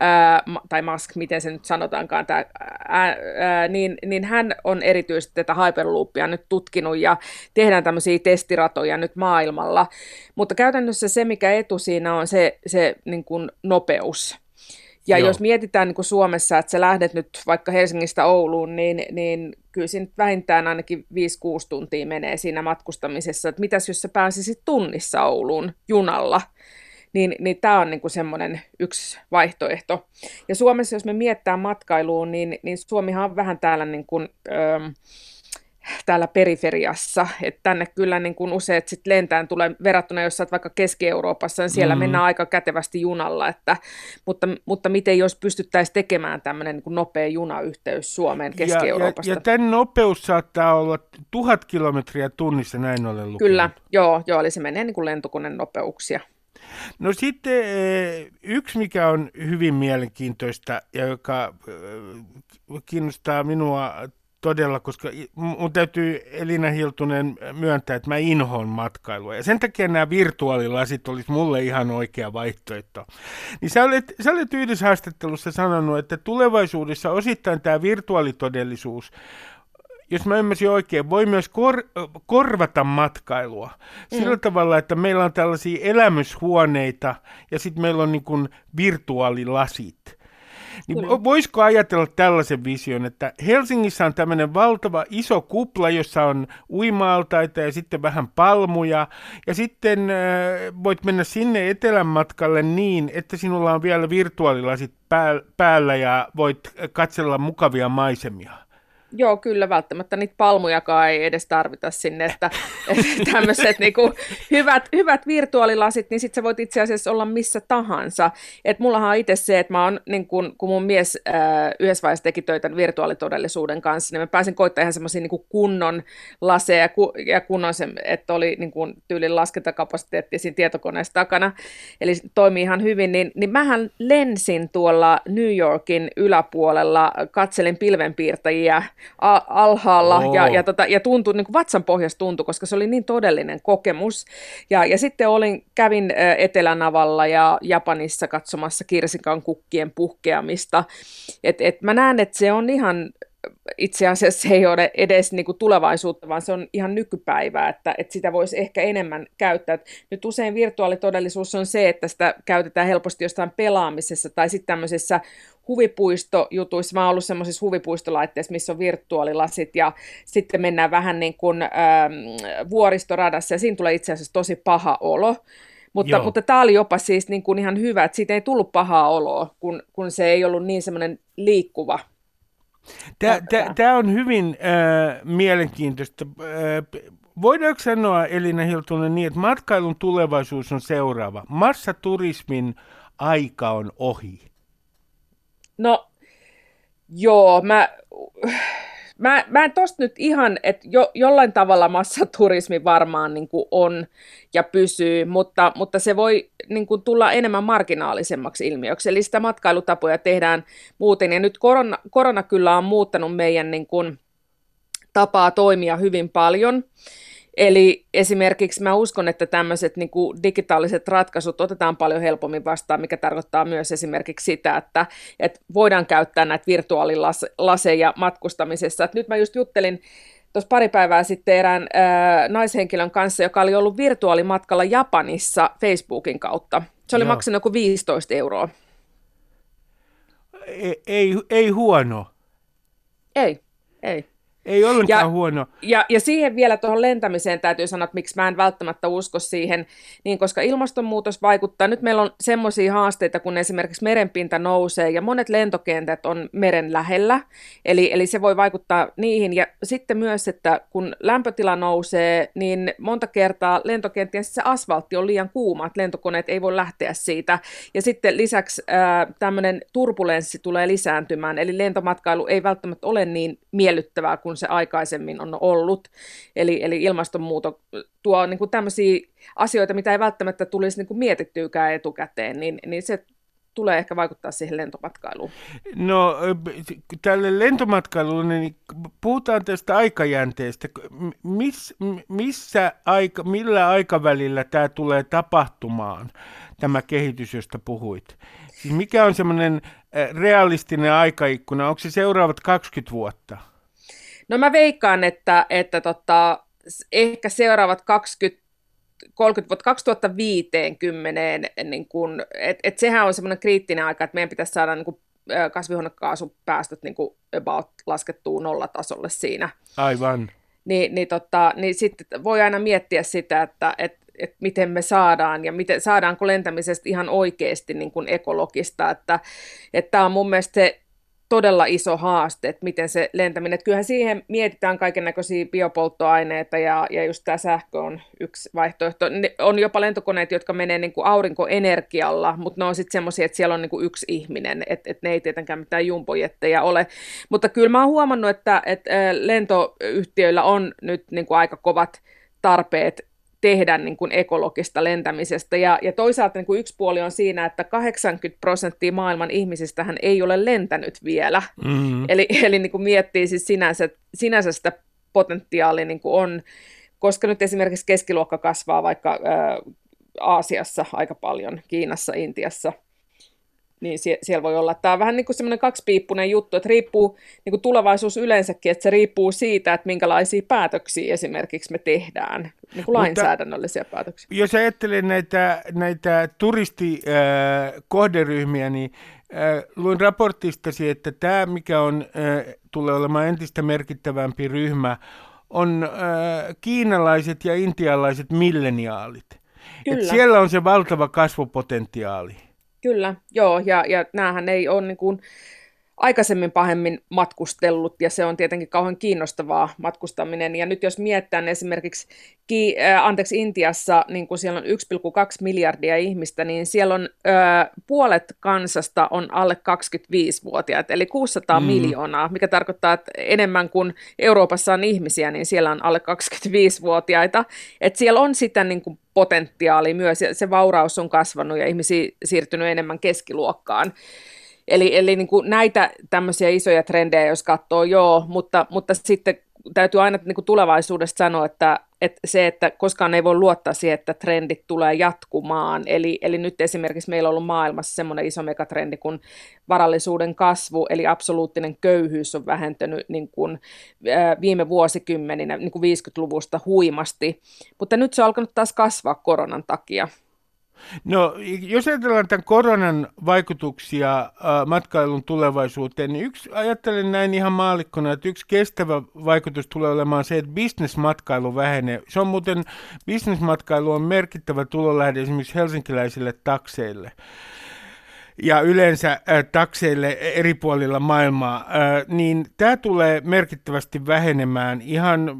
ää, tai Musk, miten se nyt sanotaankaan, tää, ää, ää, niin, niin hän on erityisesti tätä Hyperloopia nyt tutkinut ja tehdään tämmöisiä testiratoja nyt maailmalla. Mutta käytännössä se, mikä etu siinä on se, se niin kuin nopeus. Ja Joo. jos mietitään niin kuin Suomessa, että sä lähdet nyt vaikka Helsingistä Ouluun, niin, niin kyllä siinä vähintään ainakin 5-6 tuntia menee siinä matkustamisessa. Että mitäs jos sä pääsisit tunnissa Ouluun junalla? Niin, niin tämä on niinku semmoinen yksi vaihtoehto. Ja Suomessa, jos me miettää matkailuun, niin, niin Suomihan on vähän täällä niin kuin, öö, täällä periferiassa, että tänne kyllä niin kuin useat sit lentään tulee verrattuna, jos olet vaikka Keski-Euroopassa, niin siellä mm. mennään aika kätevästi junalla, että, mutta, mutta miten jos pystyttäisiin tekemään tämmöinen niin nopea junayhteys Suomeen Keski-Euroopasta? Ja, ja, ja tämän nopeus saattaa olla tuhat kilometriä tunnissa, näin olen lukenut. Kyllä, joo, joo eli se menee niin kuin lentokoneen nopeuksia. No sitten eh, yksi, mikä on hyvin mielenkiintoista ja joka eh, kiinnostaa minua todella, koska mun täytyy Elina Hiltunen myöntää, että mä inhoon matkailua. Ja sen takia nämä virtuaalilasit olisi mulle ihan oikea vaihtoehto. Niin sä olet, sä olet yhdessä haastattelussa sanonut, että tulevaisuudessa osittain tämä virtuaalitodellisuus jos mä ymmärsin oikein, voi myös kor- korvata matkailua sillä mm. tavalla, että meillä on tällaisia elämyshuoneita ja sitten meillä on niin kuin virtuaalilasit. Niin Kyllä. voisiko ajatella tällaisen vision, että Helsingissä on tämmöinen valtava iso kupla, jossa on uimaaltaita ja sitten vähän palmuja, ja sitten äh, voit mennä sinne etelän matkalle niin, että sinulla on vielä virtuaalilasit päällä ja voit katsella mukavia maisemia. Joo, kyllä välttämättä niitä palmujakaan ei edes tarvita sinne, että, että tämmöiset niinku hyvät, hyvät virtuaalilasit, niin sitten sä voit itse asiassa olla missä tahansa. Et mullahan on itse se, että mä oon, niin kun, kun mun mies äh, yhdessä vaiheessa teki töitä virtuaalitodellisuuden kanssa, niin mä pääsin koittamaan ihan semmoisia niin kunnon laseja ja, ku, ja kunnon se, että oli niin kuin tyylin laskentakapasiteetti siinä tietokoneessa takana, eli toimii ihan hyvin, niin, niin mähän lensin tuolla New Yorkin yläpuolella, katselin pilvenpiirtäjiä alhaalla oh. ja, ja, tota, ja tuntui, niin kuin vatsan pohjassa tuntui, koska se oli niin todellinen kokemus. Ja, ja sitten olin, kävin Etelänavalla ja Japanissa katsomassa kirsikan kukkien puhkeamista. Et, et mä näen, että se on ihan itse asiassa se ei ole edes niin kuin tulevaisuutta, vaan se on ihan nykypäivää, että, että sitä voisi ehkä enemmän käyttää. Nyt usein virtuaalitodellisuus on se, että sitä käytetään helposti jostain pelaamisessa tai sitten tämmöisessä huvipuistojutuissa. Mä oon ollut semmoisissa huvipuistolaitteissa, missä on virtuaalilasit ja sitten mennään vähän niin kuin ähm, vuoristoradassa ja siinä tulee itse asiassa tosi paha olo. Mutta, mutta tämä oli jopa siis niin kuin ihan hyvä, että siitä ei tullut pahaa oloa, kun, kun se ei ollut niin semmoinen liikkuva Tämä on hyvin äh, mielenkiintoista. Äh, voidaanko sanoa, Elina Hiltunen, niin, että matkailun tulevaisuus on seuraava? Massaturismin aika on ohi. No, joo, mä mä, mä en tosta nyt ihan, että jo, jollain tavalla massaturismi varmaan niin kuin on ja pysyy, mutta, mutta se voi niin kuin tulla enemmän marginaalisemmaksi ilmiöksi. Eli sitä matkailutapoja tehdään muuten. Ja nyt korona, korona kyllä on muuttanut meidän niin kuin, tapaa toimia hyvin paljon. Eli esimerkiksi mä uskon, että tämmöiset niin kuin digitaaliset ratkaisut otetaan paljon helpommin vastaan, mikä tarkoittaa myös esimerkiksi sitä, että, että voidaan käyttää näitä virtuaalilaseja matkustamisessa. Et nyt mä just juttelin tuossa pari päivää sitten erään ää, naishenkilön kanssa, joka oli ollut virtuaalimatkalla Japanissa Facebookin kautta. Se oli Joo. maksanut joku 15 euroa. Ei, ei, ei huono. Ei, ei. Ei ollenkaan ja, huono. Ja, ja siihen vielä tuohon lentämiseen täytyy sanoa, että miksi mä en välttämättä usko siihen, niin koska ilmastonmuutos vaikuttaa. Nyt meillä on semmoisia haasteita, kun esimerkiksi merenpinta nousee ja monet lentokentät on meren lähellä, eli, eli se voi vaikuttaa niihin. Ja sitten myös, että kun lämpötila nousee, niin monta kertaa lentokenttien se asfaltti on liian kuuma, että lentokoneet ei voi lähteä siitä. Ja sitten lisäksi äh, tämmöinen turbulenssi tulee lisääntymään, eli lentomatkailu ei välttämättä ole niin miellyttävää kuin kuin se aikaisemmin on ollut. Eli, eli ilmastonmuuto tuo niin kuin tämmöisiä asioita, mitä ei välttämättä tulisi niin kuin mietittyykään etukäteen, niin, niin se tulee ehkä vaikuttaa siihen lentomatkailuun? No tälle lentomatkailulle, niin puhutaan tästä aikajänteestä. Miss, missä aika, millä aikavälillä tämä tulee tapahtumaan, tämä kehitys, josta puhuit? Siis mikä on semmoinen realistinen aikaikkuna? Onko se seuraavat 20 vuotta? No mä veikkaan, että, että tota, ehkä seuraavat 20 30 vuotta 2050, niin kun, et, et sehän on semmoinen kriittinen aika, että meidän pitäisi saada niin kun, kasvihuonekaasupäästöt niin kun about laskettua nollatasolle siinä. Aivan. Niin, niin, tota, niin sitten voi aina miettiä sitä, että et, et miten me saadaan ja miten, saadaanko lentämisestä ihan oikeasti niin kuin ekologista. Että, että tämä on mun mielestä se todella iso haaste, että miten se lentäminen, että kyllähän siihen mietitään kaiken näköisiä biopolttoaineita ja, ja just tämä sähkö on yksi vaihtoehto. Ne, on jopa lentokoneet, jotka menee niin kuin aurinkoenergialla, mutta ne on sitten semmoisia, että siellä on niin kuin yksi ihminen, että, että ne ei tietenkään mitään jumpojetteja ole. Mutta kyllä mä oon huomannut, että, että lentoyhtiöillä on nyt niin kuin aika kovat tarpeet tehdä niin kuin ekologista lentämisestä. Ja, ja toisaalta niin kuin yksi puoli on siinä, että 80 prosenttia maailman ihmisistä hän ei ole lentänyt vielä. Mm-hmm. Eli, eli niin kuin miettii siis sinänsä, sinänsä sitä potentiaalia niin kuin on, koska nyt esimerkiksi keskiluokka kasvaa vaikka ää, Aasiassa aika paljon, Kiinassa, Intiassa – niin sie- siellä voi olla. Tämä on vähän niin kuin semmoinen kaksipiippunen juttu, että riippuu niin kuin tulevaisuus yleensäkin, että se riippuu siitä, että minkälaisia päätöksiä esimerkiksi me tehdään, niin kuin lainsäädännöllisiä Mutta, päätöksiä. Jos ajattelen näitä, näitä turistikohderyhmiä, niin luin raportistasi, että tämä, mikä on, tulee olemaan entistä merkittävämpi ryhmä, on kiinalaiset ja intialaiset milleniaalit. Kyllä. Et siellä on se valtava kasvupotentiaali. Kyllä, joo, ja, ja näähän ei ole niin kuin aikaisemmin pahemmin matkustellut, ja se on tietenkin kauhean kiinnostavaa matkustaminen. Ja nyt jos miettää esimerkiksi ki, äh, anteeksi, Intiassa, niin kun siellä on 1,2 miljardia ihmistä, niin siellä on äh, puolet kansasta on alle 25-vuotiaat, eli 600 mm. miljoonaa, mikä tarkoittaa, että enemmän kuin Euroopassa on ihmisiä, niin siellä on alle 25-vuotiaita. Et siellä on sitä niin kuin potentiaali myös, ja se vauraus on kasvanut ja ihmisiä siirtynyt enemmän keskiluokkaan. Eli, eli niin kuin näitä tämmöisiä isoja trendejä, jos katsoo, joo, mutta, mutta sitten täytyy aina niin kuin tulevaisuudesta sanoa, että, että se, että koskaan ei voi luottaa siihen, että trendit tulee jatkumaan. Eli, eli nyt esimerkiksi meillä on ollut maailmassa semmoinen iso megatrendi kuin varallisuuden kasvu, eli absoluuttinen köyhyys on vähentynyt niin kuin, viime vuosikymmeninä, niin kuin 50-luvusta huimasti, mutta nyt se on alkanut taas kasvaa koronan takia. No, jos ajatellaan tämän koronan vaikutuksia äh, matkailun tulevaisuuteen, niin yksi, ajattelen näin ihan maalikkona, että yksi kestävä vaikutus tulee olemaan se, että bisnesmatkailu vähenee. Se on muuten, bisnesmatkailu on merkittävä tulolähde esimerkiksi helsinkiläisille takseille ja yleensä äh, takseille eri puolilla maailmaa, äh, niin tämä tulee merkittävästi vähenemään ihan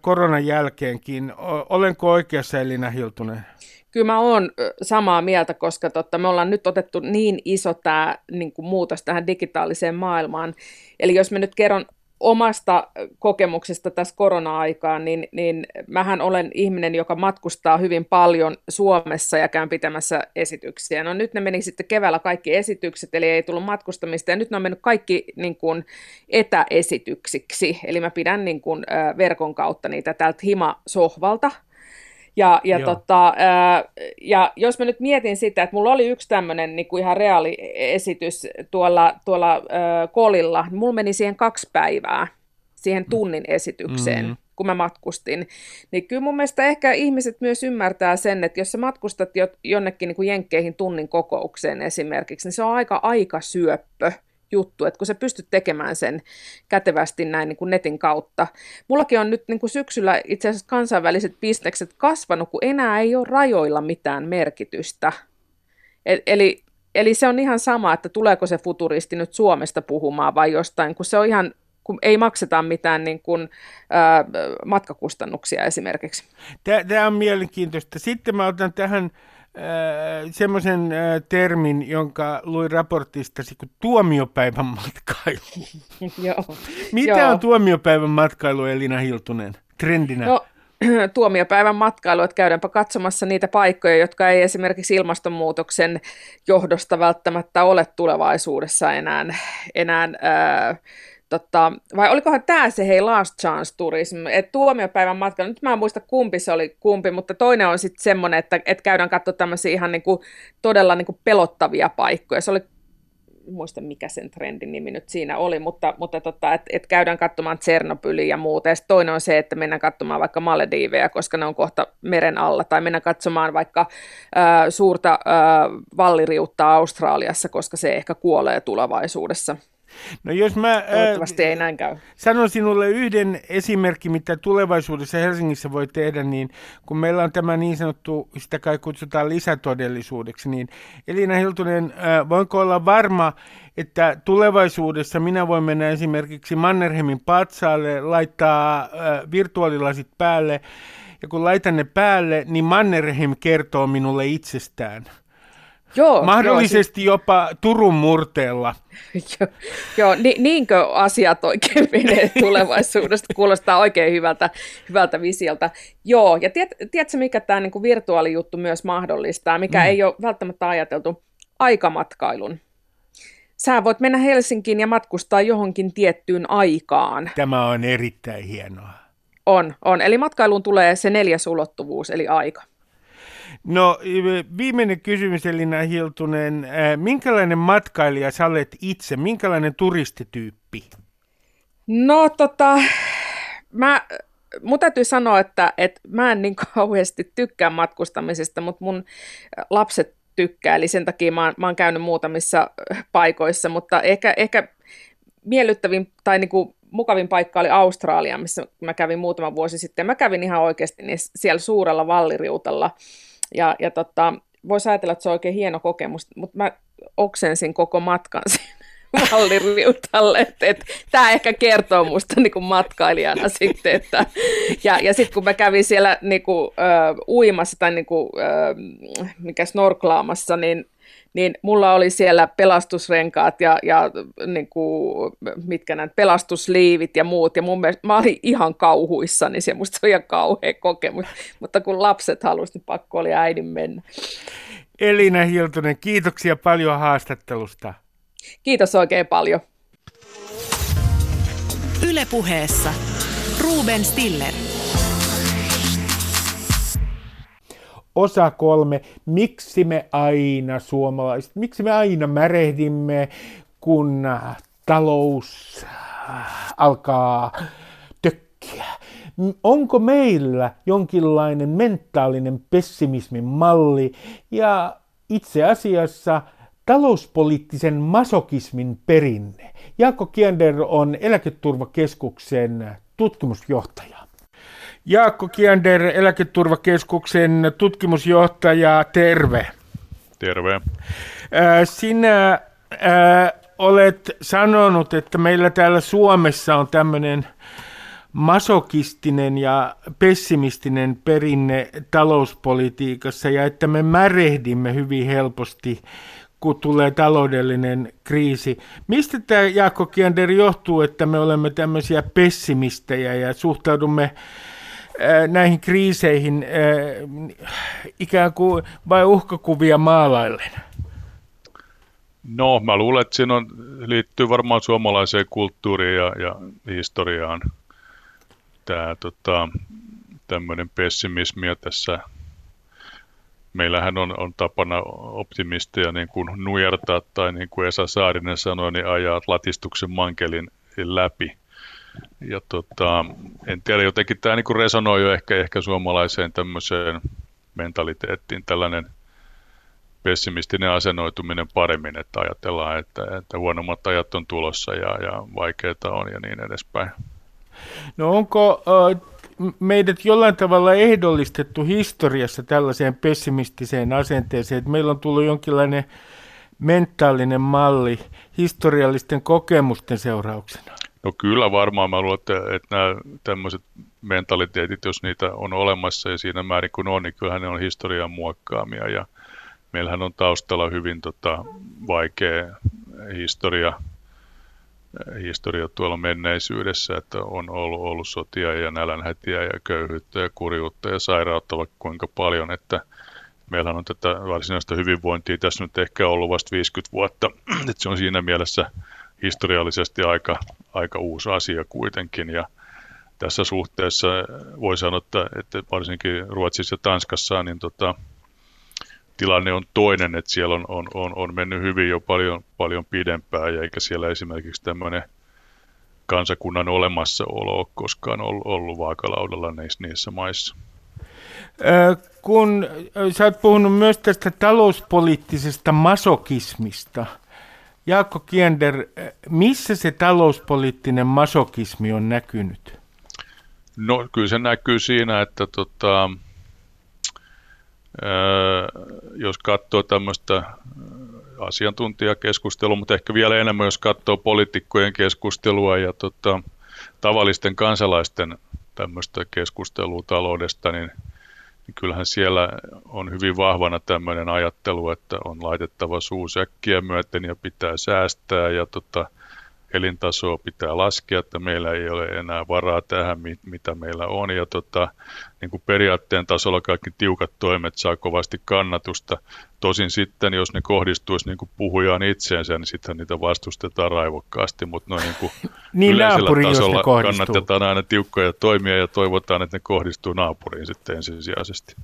koronan jälkeenkin. Olenko oikeassa Elina Hiltunen? Kyllä mä oon samaa mieltä, koska totta, me ollaan nyt otettu niin iso tämä niin kuin muutos tähän digitaaliseen maailmaan. Eli jos mä nyt kerron omasta kokemuksesta tässä korona-aikaan, niin, niin mähän olen ihminen, joka matkustaa hyvin paljon Suomessa ja käyn pitämässä esityksiä. No nyt ne meni sitten keväällä kaikki esitykset, eli ei tullut matkustamista, ja nyt ne on mennyt kaikki niin kuin, etäesityksiksi. Eli mä pidän niin kuin, verkon kautta niitä täältä hima-sohvalta, ja, ja, tota, ää, ja jos mä nyt mietin sitä, että mulla oli yksi tämmöinen niin ihan reaali esitys tuolla, tuolla ää, kolilla, niin mulla meni siihen kaksi päivää, siihen tunnin esitykseen. Mm-hmm kun mä matkustin, niin kyllä mun mielestä ehkä ihmiset myös ymmärtää sen, että jos sä matkustat jonnekin niin kuin jenkkeihin tunnin kokoukseen esimerkiksi, niin se on aika aika syöppö juttu, että kun sä pystyt tekemään sen kätevästi näin niin kuin netin kautta. Mullakin on nyt niin kuin syksyllä itse asiassa kansainväliset bisnekset kasvanut, kun enää ei ole rajoilla mitään merkitystä. Eli, eli se on ihan sama, että tuleeko se futuristi nyt Suomesta puhumaan vai jostain, kun se on ihan kun ei makseta mitään niin kuin, ää, matkakustannuksia esimerkiksi. Tämä on mielenkiintoista. Sitten mä otan tähän Äh, semmoisen äh, termin, jonka luin raportistasi kuin tuomiopäivän matkailu. Joo. Mitä Joo. on tuomiopäivän matkailu, Elina Hiltunen, trendinä? No, tuomiopäivän matkailu, että käydäänpä katsomassa niitä paikkoja, jotka ei esimerkiksi ilmastonmuutoksen johdosta välttämättä ole tulevaisuudessa enää, enää äh, Totta, vai olikohan tämä se hei Last Chance Tourism, että tuomiopäivän matkalla, nyt mä en muista kumpi se oli kumpi, mutta toinen on sitten semmoinen, että, että käydään katsoa tämmöisiä ihan niinku, todella niinku pelottavia paikkoja. Se oli muista mikä sen trendin nimi nyt siinä oli, mutta, mutta tota, että et käydään katsomaan Tsernobyliä ja muuta. Ja toinen on se, että mennään katsomaan vaikka Malediiveja, koska ne on kohta meren alla, tai mennään katsomaan vaikka äh, suurta äh, valliriutta Australiassa, koska se ehkä kuolee tulevaisuudessa. No jos mä Toivottavasti äh, ei näin käy. Sanon sinulle yhden esimerkki, mitä tulevaisuudessa Helsingissä voi tehdä, niin kun meillä on tämä niin sanottu, sitä kai kutsutaan lisätodellisuudeksi, niin Elina Hiltunen, äh, voinko olla varma, että tulevaisuudessa minä voin mennä esimerkiksi Mannerheimin patsaalle, laittaa äh, virtuaalilasit päälle, ja kun laitan ne päälle, niin Mannerheim kertoo minulle itsestään. Joo, Mahdollisesti joo, jopa Turun murteella. joo, joo ni, niinkö asiat oikein menee tulevaisuudesta? Kuulostaa oikein hyvältä, hyvältä visiolta. Joo, ja tiedät, tiedätkö, mikä tämä niinku virtuaalijuttu myös mahdollistaa, mikä mm. ei ole välttämättä ajateltu? Aikamatkailun. Sä voit mennä Helsinkiin ja matkustaa johonkin tiettyyn aikaan. Tämä on erittäin hienoa. On, on. Eli matkailuun tulee se neljäs ulottuvuus, eli aika. No viimeinen kysymys Elina Hiltunen. Minkälainen matkailija sä olet itse? Minkälainen turistityyppi? No tota, mä, mun täytyy sanoa, että, että mä en niin kauheasti tykkää matkustamisesta, mutta mun lapset tykkää, eli sen takia mä oon, mä oon käynyt muutamissa paikoissa, mutta ehkä, ehkä miellyttävin tai niin kuin mukavin paikka oli Australia, missä mä kävin muutama vuosi sitten. Mä kävin ihan oikeasti niin siellä suurella valliriutalla, ja, ja tota, voisi ajatella, että se on oikein hieno kokemus, mutta mä oksensin koko matkan siinä valliriutalle, että, että tämä ehkä kertoo musta niin kuin matkailijana sitten, että, ja, ja sitten kun mä kävin siellä niin kuin, ö, uimassa tai niin kuin, ö, mikä snorklaamassa, niin niin mulla oli siellä pelastusrenkaat ja, ja niin kuin, mitkä näin, pelastusliivit ja muut, ja mun mielestä, mä olin ihan kauhuissa, niin se musta oli ihan kauhea kokemus, mutta kun lapset halusivat, niin pakko oli äidin mennä. Elina Hiltunen, kiitoksia paljon haastattelusta. Kiitos oikein paljon. Ylepuheessa Ruben Stiller. Osa kolme, miksi me aina suomalaiset, miksi me aina märehdimme, kun talous alkaa tökkiä. Onko meillä jonkinlainen mentaalinen pessimismin malli ja itse asiassa talouspoliittisen masokismin perinne? Jaakko Kiender on eläketurvakeskuksen tutkimusjohtaja. Jaakko Kiander, Eläketurvakeskuksen tutkimusjohtaja, terve. Terve. Sinä äh, olet sanonut, että meillä täällä Suomessa on tämmöinen masokistinen ja pessimistinen perinne talouspolitiikassa ja että me märehdimme hyvin helposti, kun tulee taloudellinen kriisi. Mistä tämä Jaakko Kiander johtuu, että me olemme tämmöisiä pessimistejä ja suhtaudumme näihin kriiseihin ikään kuin vai uhkakuvia maalaillen? No, mä luulen, että siinä on, liittyy varmaan suomalaiseen kulttuuriin ja, ja historiaan tämä tota, tämmöinen pessimismi ja tässä meillähän on, on tapana optimisteja niin kuin nujertaa tai niin kuin Esa Saarinen sanoi, niin ajaa latistuksen mankelin läpi ja tota, en tiedä, jotenkin tämä niin resonoi jo ehkä, ehkä suomalaiseen tämmöiseen mentaliteettiin tällainen pessimistinen asennoituminen paremmin, että ajatellaan, että, että huonommat ajat on tulossa ja, ja vaikeita on ja niin edespäin. No onko äh, meidät jollain tavalla ehdollistettu historiassa tällaiseen pessimistiseen asenteeseen, että meillä on tullut jonkinlainen mentaalinen malli historiallisten kokemusten seurauksena? No kyllä varmaan. Mä luulen, että, että nämä tämmöiset mentaliteetit, jos niitä on olemassa ja siinä määrin kun on, niin kyllähän ne on historian muokkaamia. Ja meillähän on taustalla hyvin tota, vaikea historia, historia tuolla menneisyydessä, että on ollut, ollut sotia ja nälänhätiä ja köyhyyttä ja kurjuutta ja sairautta vaikka kuinka paljon, että meillähän on tätä varsinaista hyvinvointia tässä nyt ehkä ollut vasta 50 vuotta, että se on siinä mielessä historiallisesti aika, aika uusi asia kuitenkin ja tässä suhteessa voi sanoa, että, että varsinkin Ruotsissa ja Tanskassa niin tota, tilanne on toinen, että siellä on, on, on, on mennyt hyvin jo paljon, paljon pidempään ja eikä siellä esimerkiksi tämmöinen kansakunnan olemassaolo ole koskaan ollut, ollut vaakalaudalla niissä, niissä maissa. Kun sä oot puhunut myös tästä talouspoliittisesta masokismista – Jaakko Kiender, missä se talouspoliittinen masokismi on näkynyt? No kyllä se näkyy siinä, että tota, ää, jos katsoo tämmöistä asiantuntijakeskustelua, mutta ehkä vielä enemmän, jos katsoo poliitikkojen keskustelua ja tota, tavallisten kansalaisten tämmöistä keskustelua taloudesta, niin, niin kyllähän siellä on hyvin vahvana tämmöinen ajattelu, että on laitettava suusäkkiä myöten ja pitää säästää ja tota, elintasoa pitää laskea, että meillä ei ole enää varaa tähän, mitä meillä on. Ja tota, niin kuin periaatteen tasolla kaikki tiukat toimet saa kovasti kannatusta. Tosin sitten, jos ne kohdistuisi niin kuin puhujaan itseensä, niin sitten niitä vastustetaan raivokkaasti, mutta noin niin kuin niin yleisellä tasolla kannatetaan aina tiukkoja toimia ja toivotaan, että ne kohdistuu naapuriin sitten ensisijaisesti.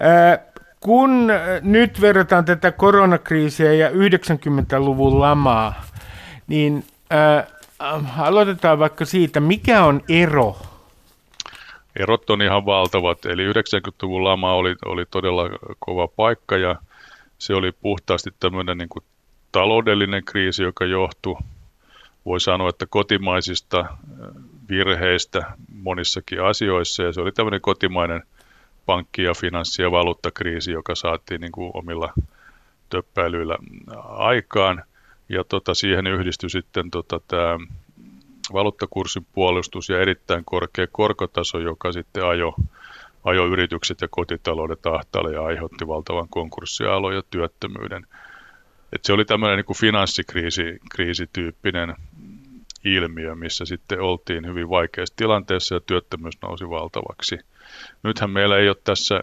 Ää, kun nyt verrataan tätä koronakriisiä ja 90-luvun lamaa, niin äh, aloitetaan vaikka siitä, mikä on ero? Erot on ihan valtavat, eli 90-luvun lama oli, oli todella kova paikka ja se oli puhtaasti tämmöinen niin kuin taloudellinen kriisi, joka johtui, voi sanoa, että kotimaisista äh, virheistä monissakin asioissa. Ja se oli tämmöinen kotimainen pankki- ja finanssi- ja valuuttakriisi, joka saatiin niin kuin omilla töppäilyillä aikaan – ja tota, siihen yhdistyi sitten tota, tämä valuuttakurssin puolustus ja erittäin korkea korkotaso, joka sitten ajo, ajo yritykset ja kotitaloudet ahtaalle ja aiheutti valtavan konkurssialon ja työttömyyden. Et se oli tämmöinen niin finanssikriisityyppinen ilmiö, missä sitten oltiin hyvin vaikeassa tilanteessa ja työttömyys nousi valtavaksi. Nythän meillä ei ole tässä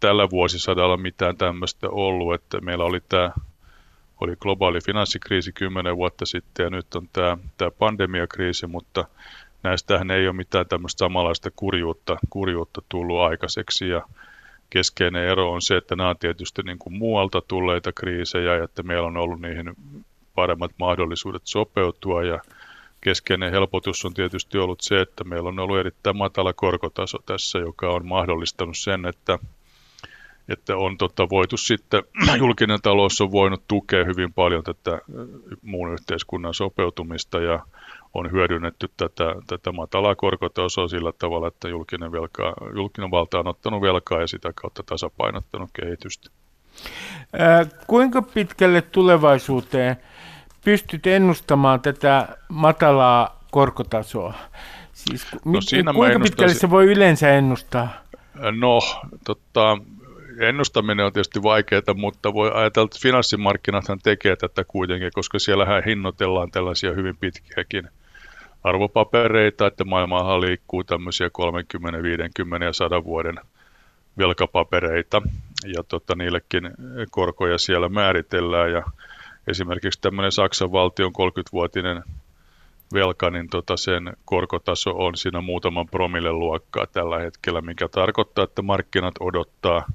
tällä vuosisadalla mitään tämmöistä ollut, että meillä oli tämä oli globaali finanssikriisi kymmenen vuotta sitten ja nyt on tämä, tämä pandemiakriisi, mutta näistähän ei ole mitään tämmöistä samanlaista kurjuutta, kurjuutta tullut aikaiseksi. Ja keskeinen ero on se, että nämä on tietysti niin kuin muualta tulleita kriisejä ja että meillä on ollut niihin paremmat mahdollisuudet sopeutua. Ja keskeinen helpotus on tietysti ollut se, että meillä on ollut erittäin matala korkotaso tässä, joka on mahdollistanut sen, että että on tota, voitu sitten, julkinen talous on voinut tukea hyvin paljon tätä muun yhteiskunnan sopeutumista ja on hyödynnetty tätä, tätä matalaa korkotasoa sillä tavalla, että julkinen, velka, julkinen valta on ottanut velkaa ja sitä kautta tasapainottanut kehitystä. Ää, kuinka pitkälle tulevaisuuteen pystyt ennustamaan tätä matalaa korkotasoa? Siis, no, siinä kuinka pitkälle se voi yleensä ennustaa? No, tota, ennustaminen on tietysti vaikeaa, mutta voi ajatella, että finanssimarkkinathan tekee tätä kuitenkin, koska siellähän hinnoitellaan tällaisia hyvin pitkiäkin arvopapereita, että maailmahan liikkuu tämmöisiä 30, 50 ja 100 vuoden velkapapereita. Ja tota, niillekin korkoja siellä määritellään. Ja esimerkiksi tämmöinen Saksan valtion 30-vuotinen velka, niin tota sen korkotaso on siinä muutaman promille luokkaa tällä hetkellä, mikä tarkoittaa, että markkinat odottaa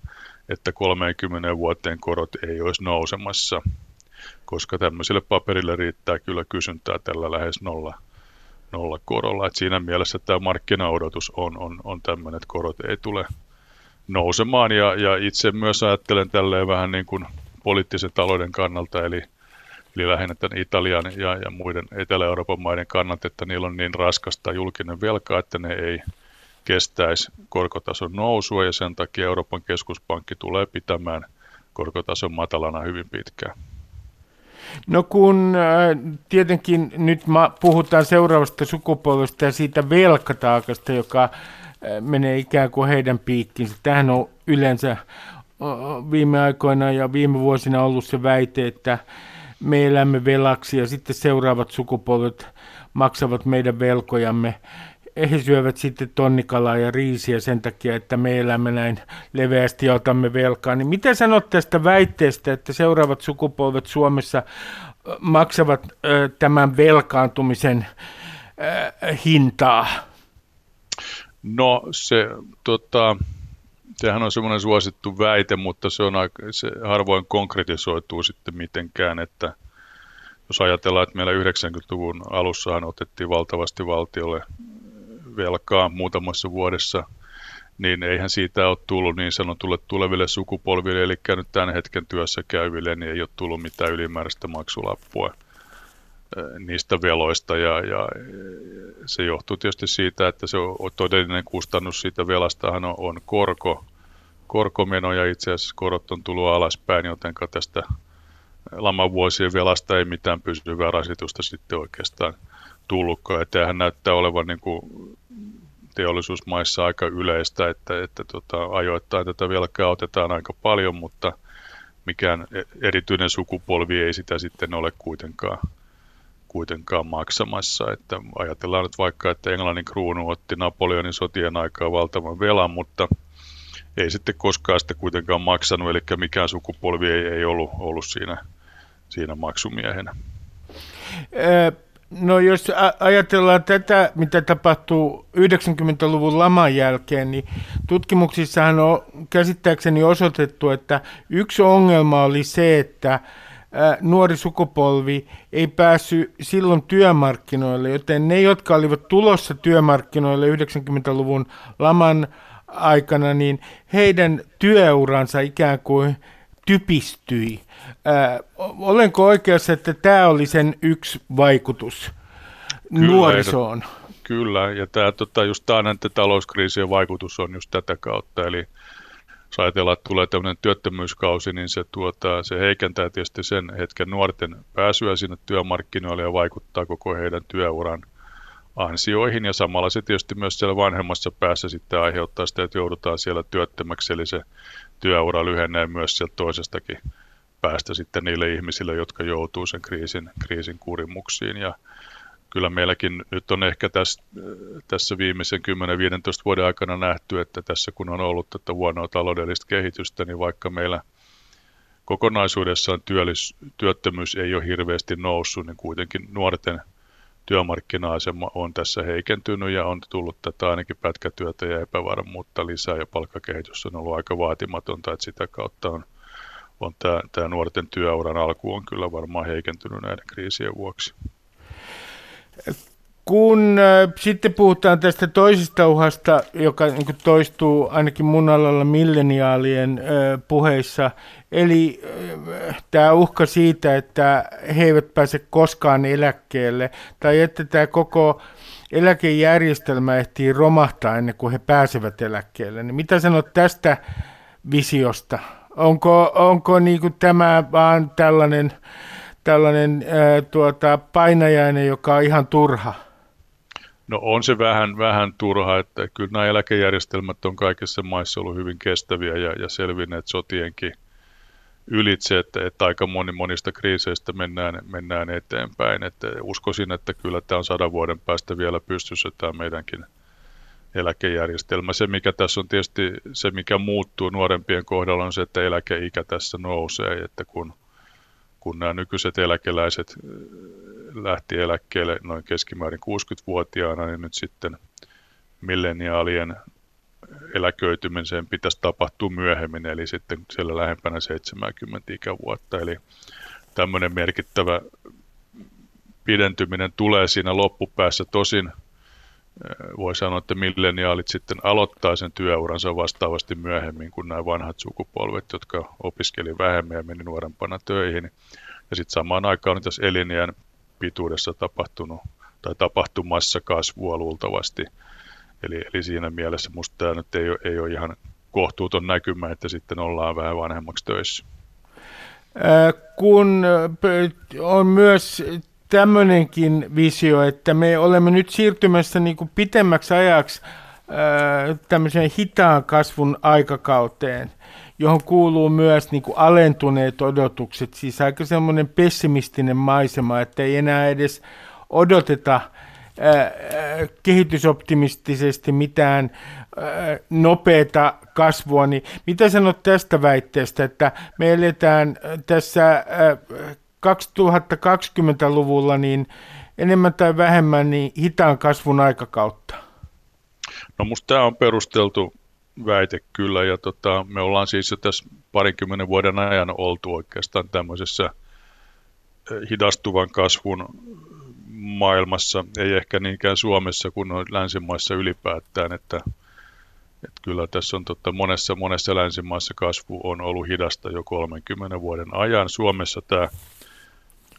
että 30 vuoteen korot ei olisi nousemassa, koska tämmöiselle paperille riittää kyllä kysyntää tällä lähes nolla, nolla korolla. Et siinä mielessä tämä markkinaodotus on, on, on tämmöinen, että korot ei tule nousemaan ja, ja itse myös ajattelen tälleen vähän niin kuin poliittisen talouden kannalta, eli, eli lähinnä tämän Italian ja, ja muiden Etelä-Euroopan maiden kannalta, että niillä on niin raskasta julkinen velka, että ne ei kestäisi korkotason nousua ja sen takia Euroopan keskuspankki tulee pitämään korkotason matalana hyvin pitkään. No kun äh, tietenkin nyt puhutaan seuraavasta sukupolvesta ja siitä velkataakasta, joka äh, menee ikään kuin heidän piikkiinsä. Tähän on yleensä viime aikoina ja viime vuosina ollut se väite, että me elämme velaksi ja sitten seuraavat sukupolvet maksavat meidän velkojamme he syövät sitten tonnikalaa ja riisiä sen takia, että me elämme näin leveästi ja otamme velkaa. Niin mitä sanot tästä väitteestä, että seuraavat sukupolvet Suomessa maksavat tämän velkaantumisen hintaa? No se, tota, sehän on semmoinen suosittu väite, mutta se, on aika, se harvoin konkretisoituu sitten mitenkään, että jos ajatellaan, että meillä 90-luvun alussahan otettiin valtavasti valtiolle velkaa muutamassa vuodessa niin eihän siitä ole tullut niin sanotulle tuleville sukupolville, eli nyt tämän hetken työssä käyville, niin ei ole tullut mitään ylimääräistä maksulappua niistä veloista. Ja, ja se johtuu tietysti siitä, että se on todellinen kustannus siitä velastahan on, on korko, korkomeno ja itse asiassa korot on tullut alaspäin, joten tästä lamavuosien velasta ei mitään pysyvää rasitusta sitten oikeastaan tullutkaan. Ja tämähän näyttää olevan niin kuin teollisuusmaissa aika yleistä, että, että tota, ajoittain tätä velkaa otetaan aika paljon, mutta mikään e-, erityinen sukupolvi ei sitä sitten ole kuitenkaan, kuitenkaan maksamassa. Että ajatellaan nyt vaikka, että Englannin kruunu otti Napoleonin sotien aikaa valtavan velan, mutta ei sitten koskaan sitä kuitenkaan maksanut, eli mikään sukupolvi ei, ei ollut, ollut siinä, siinä maksumiehenä. No jos ajatellaan tätä, mitä tapahtuu 90-luvun laman jälkeen, niin tutkimuksissahan on käsittääkseni osoitettu, että yksi ongelma oli se, että nuori sukupolvi ei päässyt silloin työmarkkinoille, joten ne, jotka olivat tulossa työmarkkinoille 90-luvun laman aikana, niin heidän työuransa ikään kuin typistyi. Äh, olenko oikeassa, että tämä oli sen yksi vaikutus kyllä, nuorisoon? Kyllä, ja tämä tota, just tämä talouskriisien vaikutus on just tätä kautta, eli jos ajatellaan, että tulee tämmöinen työttömyyskausi, niin se, tuota, se heikentää tietysti sen hetken nuorten pääsyä sinne työmarkkinoille ja vaikuttaa koko heidän työuran ansioihin ja samalla se tietysti myös siellä vanhemmassa päässä sitten aiheuttaa sitä, että joudutaan siellä työttömäksi, eli se työura lyhenee myös sieltä toisestakin päästä sitten niille ihmisille, jotka joutuu sen kriisin, kriisin kurimuksiin. Ja kyllä meilläkin nyt on ehkä tässä, tässä viimeisen 10-15 vuoden aikana nähty, että tässä kun on ollut tätä huonoa taloudellista kehitystä, niin vaikka meillä kokonaisuudessaan työllis, työttömyys ei ole hirveästi noussut, niin kuitenkin nuorten – työmarkkina-asema on tässä heikentynyt ja on tullut tätä ainakin pätkätyötä ja epävarmuutta lisää ja palkkakehitys on ollut aika vaatimatonta, että sitä kautta on, on tämä, tämä nuorten työuran alku on kyllä varmaan heikentynyt näiden kriisien vuoksi. Kun äh, sitten puhutaan tästä toisesta uhasta, joka niin kuin toistuu ainakin mun alalla milleniaalien äh, puheissa, eli äh, tämä uhka siitä, että he eivät pääse koskaan eläkkeelle, tai että tämä koko eläkejärjestelmä ehtii romahtaa ennen kuin he pääsevät eläkkeelle, niin mitä sanot tästä visiosta? Onko, onko niin kuin tämä vaan tällainen, tällainen ää, tuota, painajainen, joka on ihan turha? No on se vähän, vähän turha, että kyllä nämä eläkejärjestelmät on kaikissa maissa ollut hyvin kestäviä ja, ja selvinneet sotienkin ylitse, että, että aika moni monista kriiseistä mennään, mennään eteenpäin. Että uskoisin, että kyllä tämä on sadan vuoden päästä vielä pystyssä tämä meidänkin eläkejärjestelmä. Se, mikä tässä on tietysti, se mikä muuttuu nuorempien kohdalla on se, että eläkeikä tässä nousee, että kun, kun nämä nykyiset eläkeläiset lähti eläkkeelle noin keskimäärin 60-vuotiaana, niin nyt sitten milleniaalien eläköitymiseen pitäisi tapahtua myöhemmin, eli sitten siellä lähempänä 70 ikävuotta. Eli tämmöinen merkittävä pidentyminen tulee siinä loppupäässä. Tosin voi sanoa, että milleniaalit sitten aloittaa sen työuransa vastaavasti myöhemmin kuin nämä vanhat sukupolvet, jotka opiskeli vähemmän ja meni nuorempana töihin. Ja sitten samaan aikaan on tässä elinjään pituudessa tapahtunut tai tapahtumassa kasvua luultavasti. Eli, eli siinä mielessä minusta tämä nyt ei ole, ei ole ihan kohtuuton näkymä, että sitten ollaan vähän vanhemmaksi töissä. Kun on myös tämmöinenkin visio, että me olemme nyt siirtymässä niin kuin pitemmäksi ajaksi tämmöiseen hitaan kasvun aikakauteen – johon kuuluu myös niin kuin alentuneet odotukset, siis aika semmoinen pessimistinen maisema, että ei enää edes odoteta kehitysoptimistisesti mitään ää, nopeata kasvua, niin mitä sanot tästä väitteestä, että me eletään tässä 2020-luvulla niin enemmän tai vähemmän niin hitaan kasvun aikakautta? No musta tämä on perusteltu väite kyllä, ja tota, me ollaan siis jo tässä parikymmenen vuoden ajan oltu oikeastaan tämmöisessä eh, hidastuvan kasvun maailmassa, ei ehkä niinkään Suomessa kuin länsimaissa ylipäätään, että Et kyllä tässä on totta, monessa, monessa länsimaassa kasvu on ollut hidasta jo 30 vuoden ajan. Suomessa tämä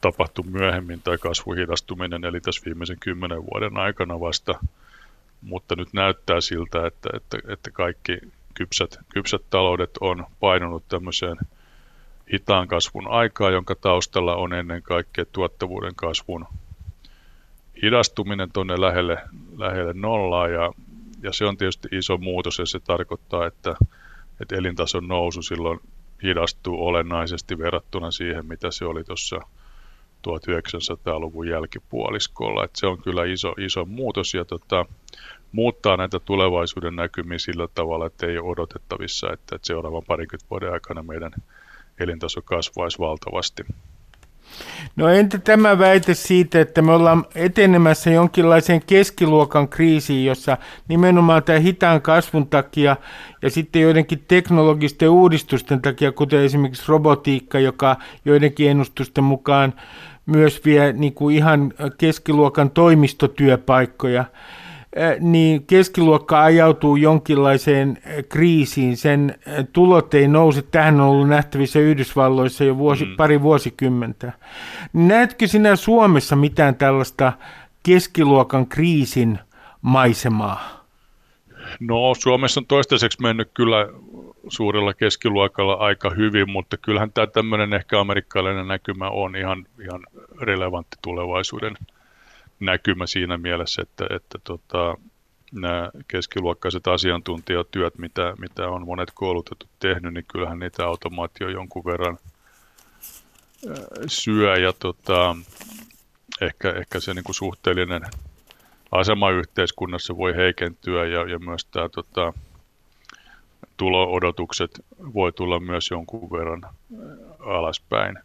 tapahtui myöhemmin tai kasvuhidastuminen, eli tässä viimeisen kymmenen vuoden aikana vasta. Mutta nyt näyttää siltä, että, että, että kaikki kypsät, kypsät taloudet on painunut tämmöiseen hitaan kasvun aikaa, jonka taustalla on ennen kaikkea tuottavuuden kasvun hidastuminen tuonne lähelle, lähelle nollaa ja, ja se on tietysti iso muutos ja se tarkoittaa, että, että elintason nousu silloin hidastuu olennaisesti verrattuna siihen, mitä se oli tuossa 1900-luvun jälkipuoliskolla. Että se on kyllä iso, iso muutos ja tota, muuttaa näitä tulevaisuuden näkymiä sillä tavalla, että ei ole odotettavissa, että, että seuraavan parikymmentä vuoden aikana meidän elintaso kasvaisi valtavasti. No entä tämä väite siitä, että me ollaan etenemässä jonkinlaiseen keskiluokan kriisiin, jossa nimenomaan tämä hitaan kasvun takia ja sitten joidenkin teknologisten uudistusten takia, kuten esimerkiksi robotiikka, joka joidenkin ennustusten mukaan myös vie niin kuin ihan keskiluokan toimistotyöpaikkoja, niin keskiluokka ajautuu jonkinlaiseen kriisiin. Sen tulot ei nouse. Tähän on ollut nähtävissä Yhdysvalloissa jo vuosi, mm. pari vuosikymmentä. Näetkö sinä Suomessa mitään tällaista keskiluokan kriisin maisemaa? No Suomessa on toistaiseksi mennyt kyllä suurella keskiluokalla aika hyvin, mutta kyllähän tämä tämmöinen ehkä amerikkalainen näkymä on ihan, ihan relevantti tulevaisuuden näkymä siinä mielessä, että, että tota, nämä keskiluokkaiset asiantuntijatyöt, mitä, mitä on monet koulutetut tehnyt, niin kyllähän niitä automaatio jonkun verran syö ja tota, ehkä, ehkä se niin kuin suhteellinen asema yhteiskunnassa voi heikentyä ja, ja myös tämä tota, tulo-odotukset voi tulla myös jonkun verran alaspäin.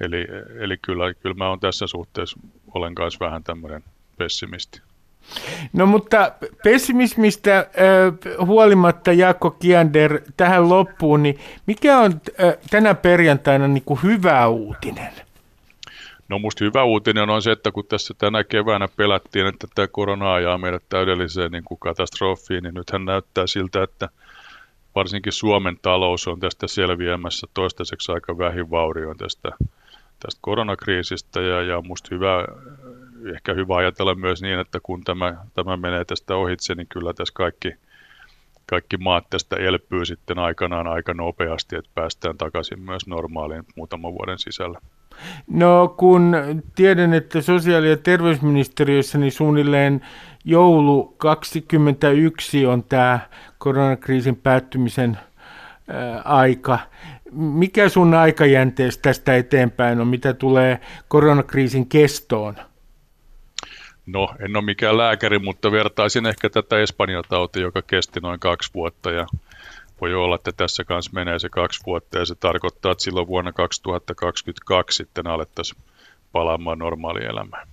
Eli, eli kyllä, kyllä mä olen tässä suhteessa, olen kanssa vähän tämmöinen pessimisti. No mutta pessimismistä äh, huolimatta Jaakko Kiander tähän loppuun, niin mikä on äh, tänä perjantaina niin kuin hyvä uutinen? No musta hyvä uutinen on se, että kun tässä tänä keväänä pelättiin, että tämä korona ajaa meidät täydelliseen niin kuin katastrofiin, niin nythän näyttää siltä, että varsinkin Suomen talous on tästä selviämässä toistaiseksi aika vähin vaurioin tästä tästä koronakriisistä ja, ja musta hyvä, ehkä hyvä ajatella myös niin, että kun tämä, tämä menee tästä ohitse, niin kyllä tässä kaikki, kaikki maat tästä elpyy sitten aikanaan aika nopeasti, että päästään takaisin myös normaaliin muutaman vuoden sisällä. No kun tiedän, että sosiaali- ja terveysministeriössä niin suunnilleen joulu 2021 on tämä koronakriisin päättymisen aika, mikä sun aikajäntees tästä eteenpäin on, mitä tulee koronakriisin kestoon? No, en ole mikään lääkäri, mutta vertaisin ehkä tätä Espanjatautia, joka kesti noin kaksi vuotta ja voi olla, että tässä kanssa menee se kaksi vuotta ja se tarkoittaa, että silloin vuonna 2022 sitten alettaisiin palaamaan normaalielämään.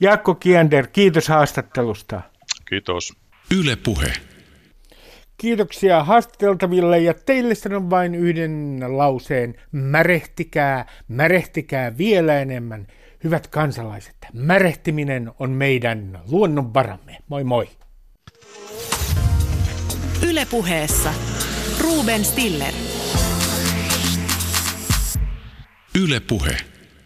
Jaakko Kiender, kiitos haastattelusta. Kiitos. Yle Puhe. Kiitoksia haastateltaville ja teille sanon vain yhden lauseen. Märehtikää, märehtikää vielä enemmän. Hyvät kansalaiset, märehtiminen on meidän luonnonvaramme. Moi moi! Ylepuheessa Ruben Stiller. Yle Puhe.